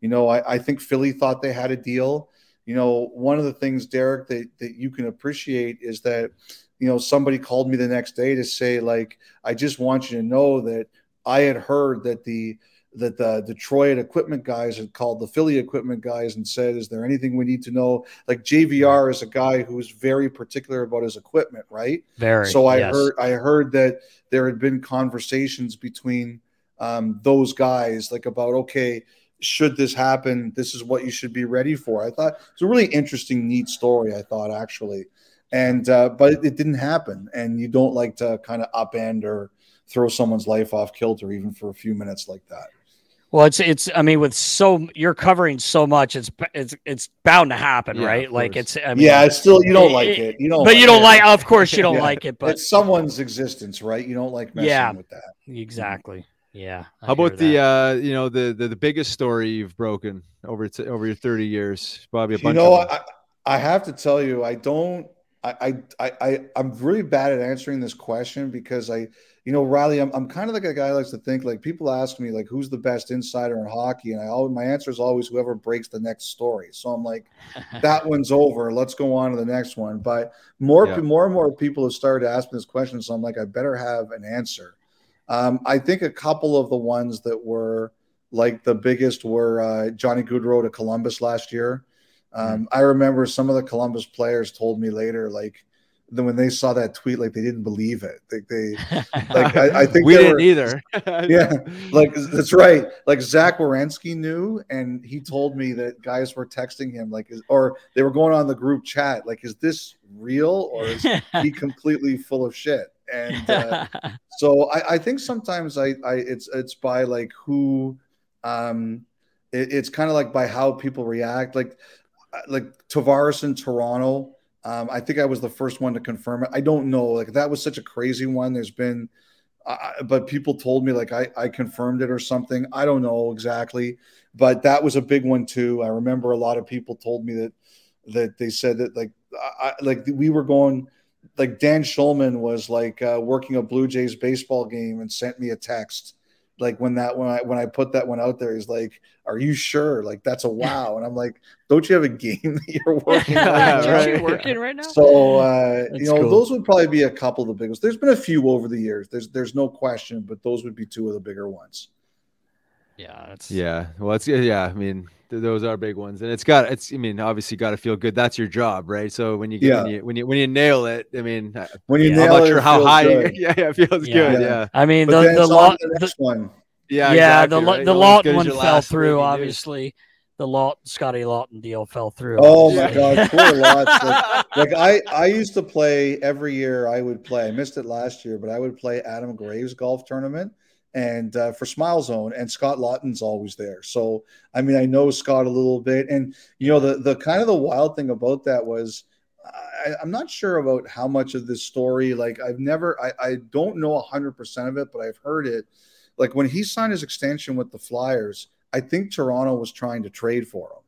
you know, I, I think Philly thought they had a deal. You know, one of the things, Derek, that that you can appreciate is that, you know, somebody called me the next day to say like, I just want you to know that I had heard that the that the Detroit equipment guys had called the Philly equipment guys and said, "Is there anything we need to know?" Like JVR is a guy who's very particular about his equipment, right? Very, So I yes. heard I heard that there had been conversations between um, those guys, like about okay, should this happen, this is what you should be ready for. I thought it's a really interesting, neat story. I thought actually, and uh, but it, it didn't happen, and you don't like to kind of upend or throw someone's life off kilter even for a few minutes like that. Well, it's it's. I mean, with so you're covering so much, it's it's it's bound to happen, Yeah, right? Like it's. I mean, yeah, it's still you don't like it. You don't, but like you don't it. like. Of course, you don't Yeah. like it. But it's someone's existence, right? You don't like messing yeah, with that. exactly. Yeah. I How about hear the uh, you know the, the the biggest story you've broken over t- over your thirty years? Bobby? a You know, of. I, I have to tell you, I don't. I, I, I, I'm really bad at answering this question because I, you know, Riley, I'm, I'm kind of like a guy who likes to think like people ask me like who's the best insider in hockey, and I always my answer is always whoever breaks the next story. So I'm like, that one's over. Let's go on to the next one. But more, Yeah. more and more people have started asking this question, so I'm like, I better have an answer. Um, I think a couple of the ones that were like the biggest were uh, Johnny Gaudreau to Columbus last year. Um, I remember some of the Columbus players told me later, like, then when they saw that tweet, like they didn't believe it. Like they, like I, I think we they didn't were- either. yeah, like that's right. Like Zach Werenski knew, and he told me that guys were texting him, like, is, or they were going on the group chat, like, is this real or is he completely full of shit? And uh, so I, I think sometimes I, I, it's it's by like who, um, it, it's kind of like by how people react, like, uh, like Tavares in Toronto. Um, I think I was the first one to confirm it. I don't know, like that was such a crazy one. There's been but people told me like I, I confirmed it or something. I don't know exactly, but that was a big one too. I remember a lot of people told me that that they said that like I, like we were going like Dan Shulman was like uh, working a Blue Jays baseball game and sent me a text like when that when I when I put that one out there. He's like, "Are you sure? Like that's a wow." And I'm like, "Don't you have a game that you're working on?" Aren't you working right now? So uh, you know, cool. those would probably be a couple of the biggest. There's been a few over the years. There's there's no question, but those would be two of the bigger ones. Yeah, that's Yeah, well, it's yeah. I mean, th- those are big ones, and it's got it's. I mean, obviously, got to feel good. That's your job, right? So when you get Yeah. when you when you when you nail it, I mean, When you I'm nail not it, sure it how feels high. You, yeah, yeah, it feels Yeah. good. Yeah. Yeah, I mean, But the the it's lot, to the the, next one. yeah, yeah, exactly, the lo- right? the You're only as Laughton one fell through. breaking news. Obviously, the Laughton Scotty Laughton deal fell through. Oh my god, poor lots. Like, like I, I used to play every year. I would play. I missed it last year, but I would play Adam Graves golf tournament and uh, for Smile Zone, and Scott Laughton's always there. So I mean, I know Scott a little bit, and you know the the kind of the wild thing about that was. I, I'm not sure about how much of this story. Like, I've never, I, I don't know 100% of it, but I've heard it. Like, when he signed his extension with the Flyers, I think Toronto was trying to trade for him.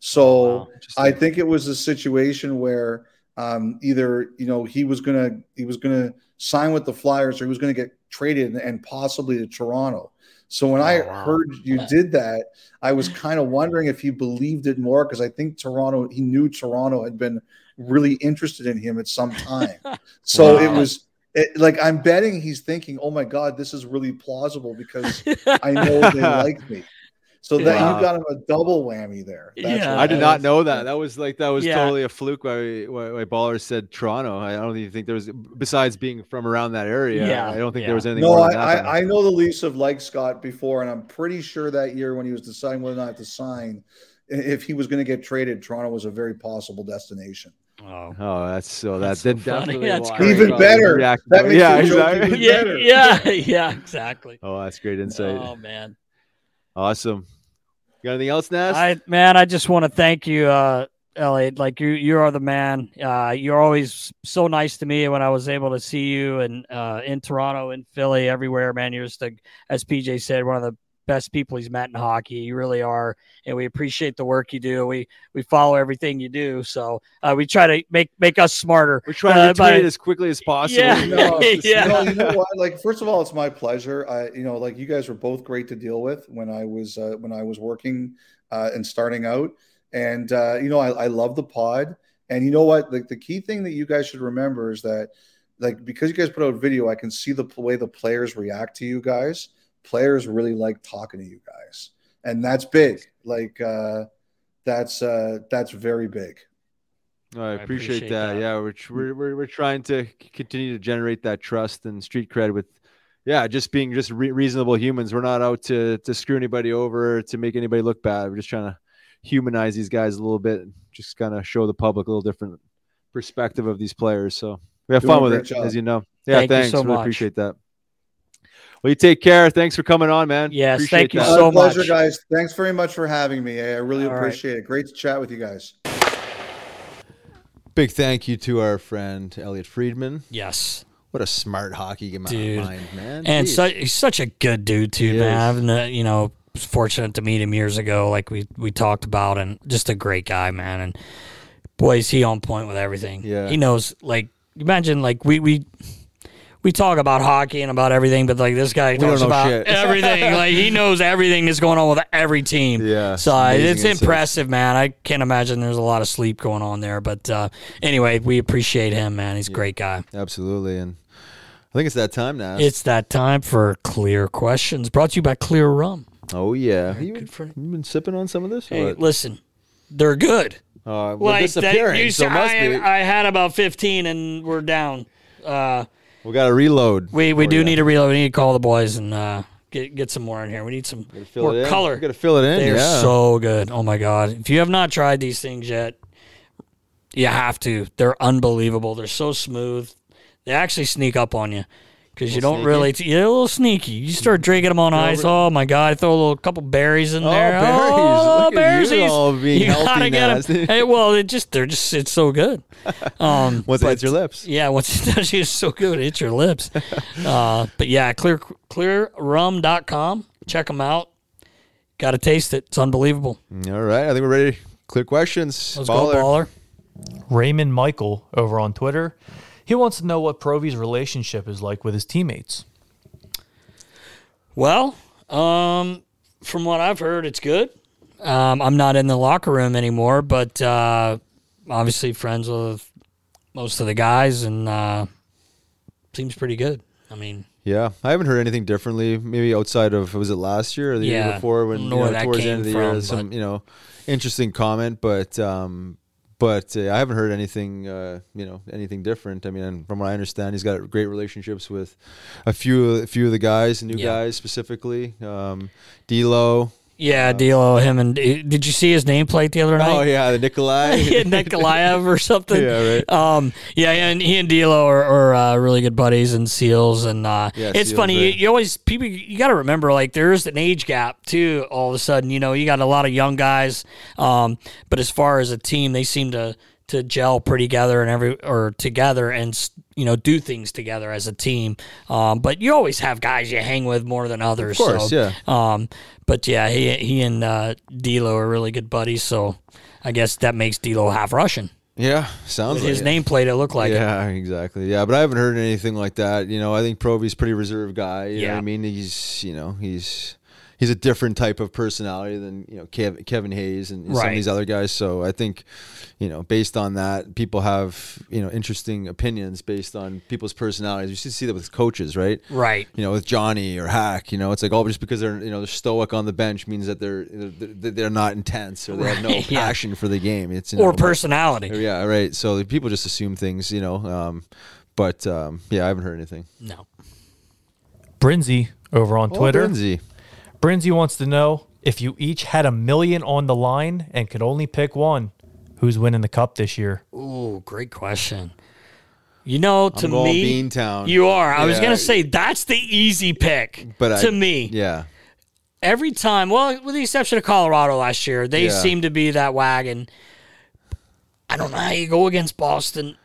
So Wow. I think it was a situation where um, either you know he was gonna he was gonna sign with the Flyers or he was gonna get traded and, and possibly to Toronto. So when I Oh, wow. heard you did that, I was kind of wondering if you believed it more because I think Toronto he knew Toronto had been really interested in him at some time. So it was it, like I'm betting he's thinking, "Oh my God, this is really plausible because I know they like me." So that Wow. you got him a double whammy there. That's Yeah. what I did not know that. That was like that was Yeah. totally a fluke. Why, why, why Baller said Toronto. I don't even think there was besides being from around that area. Yeah, I don't think yeah. there was anything. No, more I, than that, I, I know the Leafs have liked Scott before, and I'm pretty sure that year when he was deciding whether or not to sign, if he was going to get traded, Toronto was a very possible destination. Oh. Oh, that's so That's that so did definitely That's why. Even probably better. That makes yeah, exactly. even Yeah, yeah, yeah, exactly. Oh, that's great insight. Oh man. Awesome. You got anything else, Nas? I man, I just want to thank you, uh, Elliotte. Like you, you are the man. Uh, you're always so nice to me. When I was able to see you and uh, in Toronto, in Philly, everywhere, man, you're just a, as PJ said, one of the best people he's met in hockey. You really are, and we appreciate the work you do. We we follow everything you do, so uh, we try to make make us smarter. We're trying to uh, but- it as quickly as possible. Yeah. No, it's- Yeah. no, you know what? Like, first of all, it's my pleasure. I, you know, like you guys were both great to deal with when I was uh, when I was working uh, and starting out, and uh, you know, I, I love the pod. And you know what? Like the key thing that you guys should remember is that, like, because you guys put out video, I can see the way the players react to you guys. Players really like talking to you guys, and that's big. Like, uh, that's uh, that's very big. I, I appreciate, appreciate that. that. Yeah, we're, we're we're we're trying to continue to generate that trust and street cred with, yeah, just being just re- reasonable humans. We're not out to to screw anybody over to make anybody look bad. We're just trying to humanize these guys a little bit, and just kind of show the public a little different perspective of these players. So we have Doing fun with it, job. as you know. Yeah, Thank you thanks. so really much. appreciate that. Well, you take care. Thanks for coming on, man. Yes, Appreciate thank you that. So pleasure, much. guys. Thanks very much for having me. I really All right. appreciate it. Great to chat with you guys. Big thank you to our friend Elliotte Friedman. Yes. What a smart hockey game Dude. mind, man. and Jeez. so, he's such a good dude too, He man. is. I've uh, you know fortunate to meet him years ago, like we we talked about, and just a great guy, man. And boy, is he on point with everything. Yeah. he knows. Like, imagine like we we. We talk about hockey and about everything, but like this guy talks about shit. everything. like he knows everything that's going on with every team. Yeah, So uh, amazing it's impressive, man. I can't imagine there's a lot of sleep going on there. But uh, anyway, we appreciate him, man. He's a great guy. Absolutely. And I think it's that time now. It's that time for clear questions. Brought to you by Clear Rum. oh yeah. You, you been sipping on some of this? Hey, listen, they're good. Uh, well, like that, disappearing. you so I. I had about 15 and we're down. Uh, we got to reload. we we do need to reload. We need to call the boys and uh, get get some more in here. We need some more it color. Gotta fill it in, They're yeah. so good. Oh my god! If you have not tried these things yet, you have to. They're unbelievable. They're so smooth. They actually sneak up on you because you don't really. sneaky? You're a little sneaky. You start drinking them on ice. Oh my god! I throw a little couple berries in Oh, there. berries. Oh, Look at you berries. all being you healthy gotta get nasty. them. Hey, well, it just they're just it's so good. Um, Once it hits your lips. yeah, once it does, it's so good. It hits your lips. uh, but yeah, clear clearrum.com. Check them out. Got to taste it. It's unbelievable. All right, I think we're ready. Clear questions. Let's go, baller. Raymond Michael over on Twitter. He wants to know what Provy's relationship is like with his teammates. Well, um, from what I've heard, it's good. Um, I'm not in the locker room anymore, but uh, obviously friends with most of the guys, and uh, seems pretty good. I mean, Yeah, I haven't heard anything differently. Maybe outside of was it last year or the year before when don't you know know, where that towards the end of the year, some you know interesting comment, but um, but uh, I haven't heard anything uh, you know anything different. I mean, from what I understand, he's got great relationships with a few a few of the guys, new Yeah. guys specifically. Um, D'Lo. Yeah, D'Lo, him, and did you see his nameplate the other night? Oh yeah, the Nikolai. Nikolaev or something. Yeah, right. Um, yeah, and he and D'Lo are, are uh, really good buddies and seals, and uh, Yeah, it's Seals, funny. You, you always people you got to remember like there's an age gap too. All of a sudden, you know, you got a lot of young guys, um, but as far as a team, they seem to to gel pretty together and every or together and you know do things together as a team. Um, but you always have guys you hang with more than others. Of course, so, yeah. Um, but yeah, he he and uh, D'Lo are really good buddies. So I guess that makes D'Lo half Russian. Yeah, sounds With like his it. nameplate, it looked like it. yeah, exactly. Yeah, but I haven't heard anything like that. You know, I think Provy's pretty reserved guy. You know Yeah. what I mean? He's, you know, he's he's a different type of personality than, you know, Kev, Kevin Hayes and some Right. of these other guys. So I think, you know, based on that, people have, you know, interesting opinions based on people's personalities. You should see that with coaches, right? Right. You know, with Johnny or Hack, you know, it's like, oh, just because they're, you know, they're stoic on the bench means that they're they're, they're not intense or they have no Right, yeah. passion for the game. It's you Or know, personality. yeah, right. So people just assume things, you know. Um, but um, yeah, I haven't heard anything. No. Brinzy over on Oh, Twitter. Brinzy. Brinzy wants to know if you each had a million on the line and could only pick one, who's winning the cup this year? Ooh, great question. You know, to I'm going me, Beantown. you are. I was Yeah. gonna say that's the easy pick. But to I, me, yeah, every time, well, with the exception of Colorado last year, they Yeah. seem to be that wagon. I don't know how you go against Boston.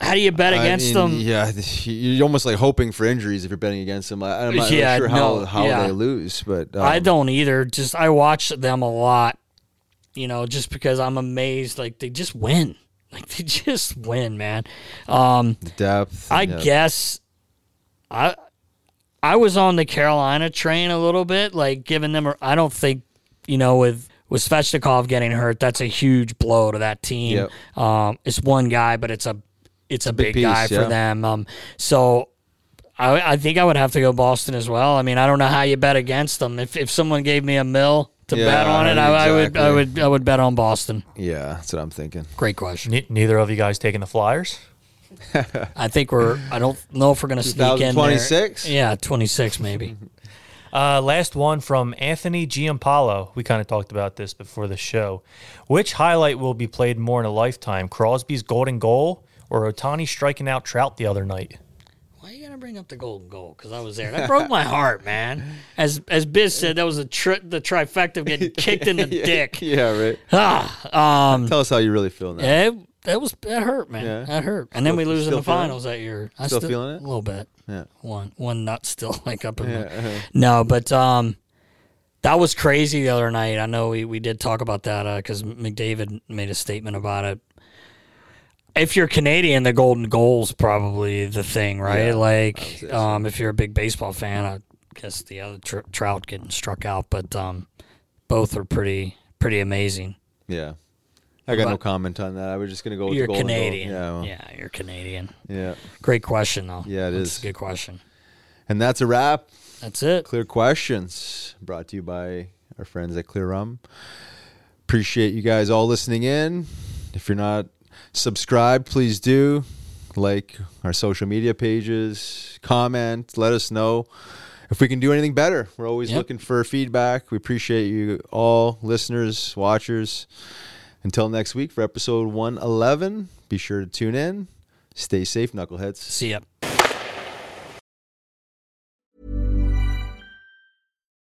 How do you bet I against mean, them? Yeah, you're almost like hoping for injuries if you're betting against them. I, I'm not Yeah, sure how no, how yeah. they lose, but um, I don't either. Just I watch them a lot, you know, just because I'm amazed. Like they just win. Like they just win, man. Um, depth. I yeah. guess I I was on the Carolina train a little bit, like giving them. I don't think you know with with Svechnikov getting hurt, that's a huge blow to that team. Yep. Um, it's one guy, but it's a it's a, big big, guy for yeah. them. Um, so. I, I think I would have to go Boston as well. I mean, I don't know how you bet against them. If if someone gave me a mill to Yeah, bet on it, I, I would I would I would bet on Boston. Yeah, that's what I'm thinking. Great question. Ne- neither of you guys taking the Flyers? I think we're. I don't know if we're going to sneak in there. 2026? Yeah, twenty six maybe. Uh, last one from Anthony Giampalo. We kind of talked about this before the show. Which highlight will be played more in a lifetime? Crosby's golden goal or Ohtani striking out Trout the other night? Why are you gotta bring up the golden goal? Because I was there. That broke my heart, man. As as Biz said, that was a tri- the trifecta of getting kicked in the dick. Yeah, right. Ah, um, Tell us how you really feel now. yeah, it, that was that hurt, man. Yeah. That hurt. And then Still- we lose in still the feeling it? finals that year. I Still feeling it? A little bit. Yeah. One one nut still like up in Yeah, my. uh-huh. No, but um, that was crazy the other night. I know we, we did talk about that because McDavid made a statement about it. If you're Canadian, the golden goal's probably the thing, right? Yeah, like, um, if you're a big baseball fan, I guess the other tr- Trout getting struck out, but um, both are pretty pretty amazing. Yeah. I got no comment on that. I was just gonna go with You're the golden goal. Canadian. Yeah, well, yeah, you're Canadian. yeah. Great question, though. Yeah, it That's is. a good question. And that's a wrap. That's it. Clear questions brought to you by our friends at Clear Rum. Appreciate you guys all listening in. If you're not subscribed, please do like our social media pages, comment, let us know if we can do anything better. We're always Yep. looking for feedback. We appreciate you all, listeners, watchers. Until next week for episode 111, be sure to tune in. Stay safe, knuckleheads. See ya.